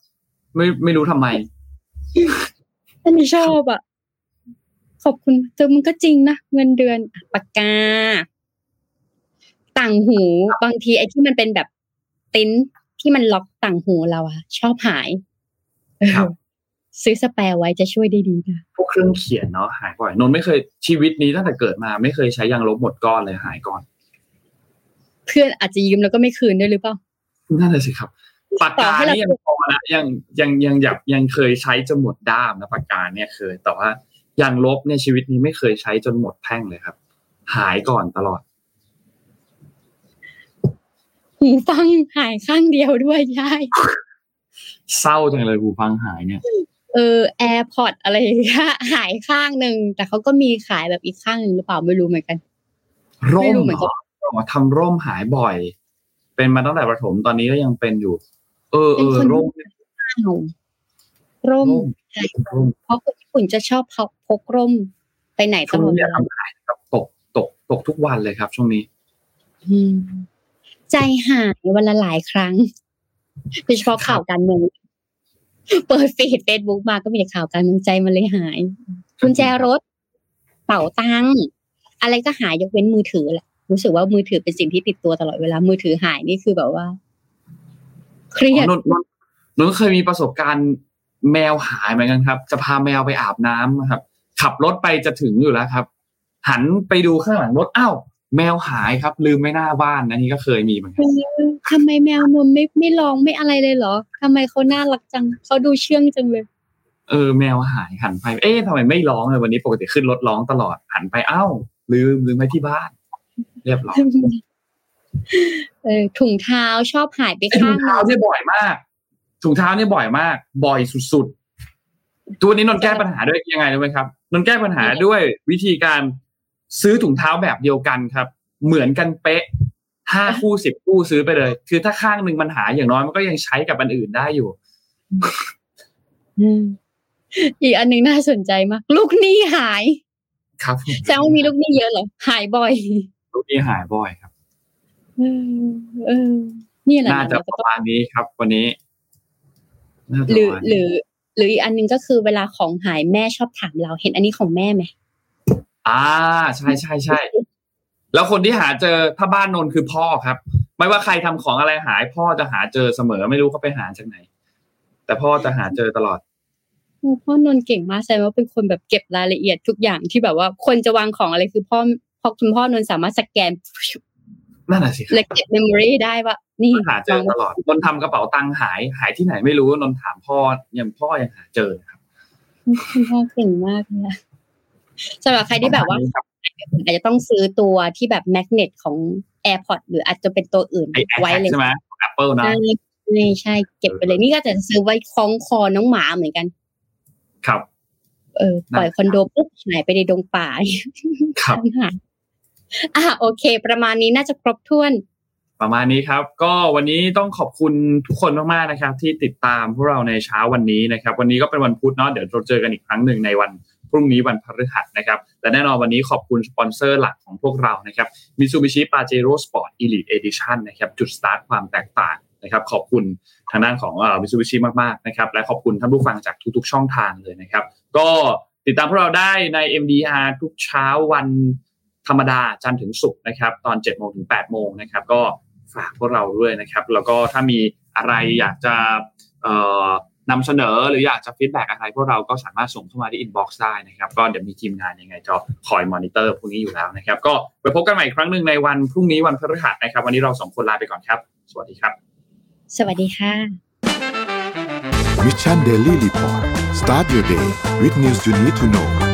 ไม่ไม่รู้ทำไมอันนี้ชอบอะ ขอบคุณแต่มันก็จริงนะเงินเดือนอะปากกา ต่างหูบางทีไอ้ที่มันเป็นแบบติ้นที่มันล็อกต่างหูเราอะชอบหายเออครับซื้อสแปร์ไว้จะช่วยได้ดีนะพวกเครื่องเขียนเนาะหายบ่อยนนท์ไม่เคยชีวิตนี้ตั้งแต่เกิดมา ไม่เคยใช้ยางลบหมดก้อนเลยหายก่อน เพื่อนอาจจะยืมแล้วก็ไม่คืนด้วยหรือเปล่านั่นเลยสิครับ ปากต่กาอให้เรานี่ยังพอนะยังยังยังอยากยังเคยใช้จนหมดด้ามนะปากกาเนี่ยเคย แต่ว่ายางลบเนี่ยชีวิตนี้ไม่เคยใช้จนหมดแท่งเลยครับ หายก่อนตลอดหูฟังหายข้างเดียวด้วยยายเศร้าจังเลยหูฟังหายเนี่ย เออแอร์พอดอะไรอย่างเงี้ยหายข้างหนึ่งแต่เขาก็มีขายแบบอีกข้างหนึ่งหรือเปล่าไม่รู้เหมือนกัน ร่ไม่มรู้เหมือนเหรกัอนอ๋อทำร่มหายบ่อย เป็นมาตั้งแต่ประถมตอนนี้ก็ยังเป็นอยู่ เออเออเป็นคนร่มอ้าวร่มร่มใช่ร่มเพราะคนญี่ปุ่นจะชอบพกพกร่มไปไหนตช่วงลอดนี้เวอย่าลาทำหายนะครับตกตกตกทุกวันเลยครับ ช่วงนี้อืมใจหายวันละหลายครั้งโดยเฉพาะข่าวการเมืองเปิดฟีดเฟซบุ๊กมาก็มีแต่ข่าวการเมืองใจมันเลยหายกุญแจรถเป๋าตังค์อะไรก็หายยกเว้นมือถือแหละรู้สึกว่ามือถือเป็นสิ่งที่ติดตัวตลอดเวลามือถือหายนี่คือแบบว่า เครียดนนท์นนท์นนท์เคยมีประสบการณ์แมวหายเหมือนกันครับ จะพาแมวไปอาบน้ำนะครับ ขับรถไปจะถึงอยู่แล้วครับ หันไปดูข้างหลังรถอ้าวแมวหายครับ ลืมไม่หน้าบ้านอันนี้ก็เคยมีเหมือนกันทำไมแมวนมไม่ไม่ร้องไม่อะไรเลยเหรอทำไมเขาน่ารักจังเขาดูเชื่องจังเลย เออ แมวหายหันไป เอ๊ะทำไมไม่ร้องเลยวันนี้ปกติขึ้นรถร้องตลอดหันไปอ้าวลืมลืมไว้ที่บ้าน เรียบร้อย เออถุงเท้าชอบหายไปไอ้ถุข้างงหเท้านึ่งเนี่ยบ่อยมาก ถุงเท้าเนี่ยบ่อยมาก บ่อยสุดๆตัวนี้นนท์แก้ปัญหาด้วยยังไงรู้ไหมครับนนท์แก้ปัญหาด้วยวิธีการซื้อถุงเท้าแบบเดียวกันครับ เหมือนกันเป๊ะห้าคู่สิบคู่ซื้อไปเลย คือถ้าข้างหนึ่งมันหายอย่างน้อยมันก็ยังใช้กับอันอื่นได้อยู่อืมอีกอันหนึ่งน่าสนใจมาก ลูกหนี้หาย ครับแซวามีลูกหนี้เยอะเหรอหายบ่อย ลูกนี้หายบ่อยครับเออเออ นี่แหละน่าจะเราปก็ระต้องมาณนี้ครับ วันนี้น่าจะหรือประมาณหนี้รือ หรืออีกอันหนึ่งก็คือเวลาของหายแม่ชอบถามเราเห็นอันนี้ของแม่ไหมอ่า ใช่ใช่ใช่แล้วคนที่หาเจอที่บ้านนนท์คือพ่อครับ ไม่ว่าใครทำของอะไรหาย พ่อจะหาเจอเสมอไม่รู้เขาไปหาจากไหน แต่พ่อจะหาเจอตลอดโอ้พ่อนนท์เก่งมากแสดงว่าเป็นคนแบบเก็บรายละเอียดทุกอย่างที่แบบว่าคนจะวางของอะไรคือพ่อพอคุณพ่อนนท์สามารถสแกน นั่นแหะสิครับและเก็บ memory ได้ว่า นี่หาเจอตลอดนนท์ทำกระเป๋าตังค์หายหายที่ไหนไม่รู้นนท์ถามพ่อยังพ่อยังหาเจอครับคุณพ่อเก่งมากเลยอะสำหรับใครที่แบบว่าครับอาจจะต้องซื้อตัวที่แบบแมกเนตของ AirPods หรืออาจจะเป็นตัวอื่นไอแอไว้ร์เลยใช่ไหมแอปเปิลนะใช่ใช่ใช่เก็บไปเลยนี่ก็จะซื้อไว้คล้องคอน้องหมาเหมือนกัน ครับ เออปล่อยคอนโดปุ๊บหายไปในดงป่าครับหาย อะโอเค ประมาณนี้น่าจะครบถ้วน ประมาณนี้ครับ ก็วันนี้ต้องขอบคุณทุกคนมากๆนะครับ ที่ติดตามพวกเราในเช้าวันนี้นะครับ วันนี้ก็เป็นวันพุธเนาะเดี๋ยวเราเจอกันอีกครั้งหนึ่งในวันพรุ่งนี้วันพฤหัสนะครับ และแน่นอนวันนี้ขอบคุณสปอนเซอร์หลักของพวกเรานะครับ Mitsubishi Pajero Sport Elite Edition นะครับ จุดสตาร์ทความแตกต่างนะครับ ขอบคุณทางด้านของเอ่อ Mitsubishi มากๆนะครับ และขอบคุณท่านผู้ฟังจากทุกๆช่องทางเลยนะครับ ก็ติดตามพวกเราได้ใน MDR ทุกเช้าวัน ธรรมดาจันทร์ถึงศุกร์นะครับตอน7โมงถึง8โมงนะครับก็ฝากพวกเราด้วยนะครับ แล้วก็ถ้ามีอะไรอยากจะเอ่อนำเสนอหรืออยากจะ feedback อะไรพวกเราก็สามารถส่งเข้ามาที่ inbox ได้นะครับ ก็เดี๋ยวมีทีมงานยังไงจะคอยมอนิเตอร์พวกนี้อยู่แล้วนะครับ ก็ไปพบกันใหม่อีกครั้งหนึ่งในวันพรุ่งนี้วันพฤหัสนะครับ วันนี้เราสองคนลาไปก่อนครับ สวัสดีครับ สวัสดีค่ะ Mission Daily Report start your day with news you need to know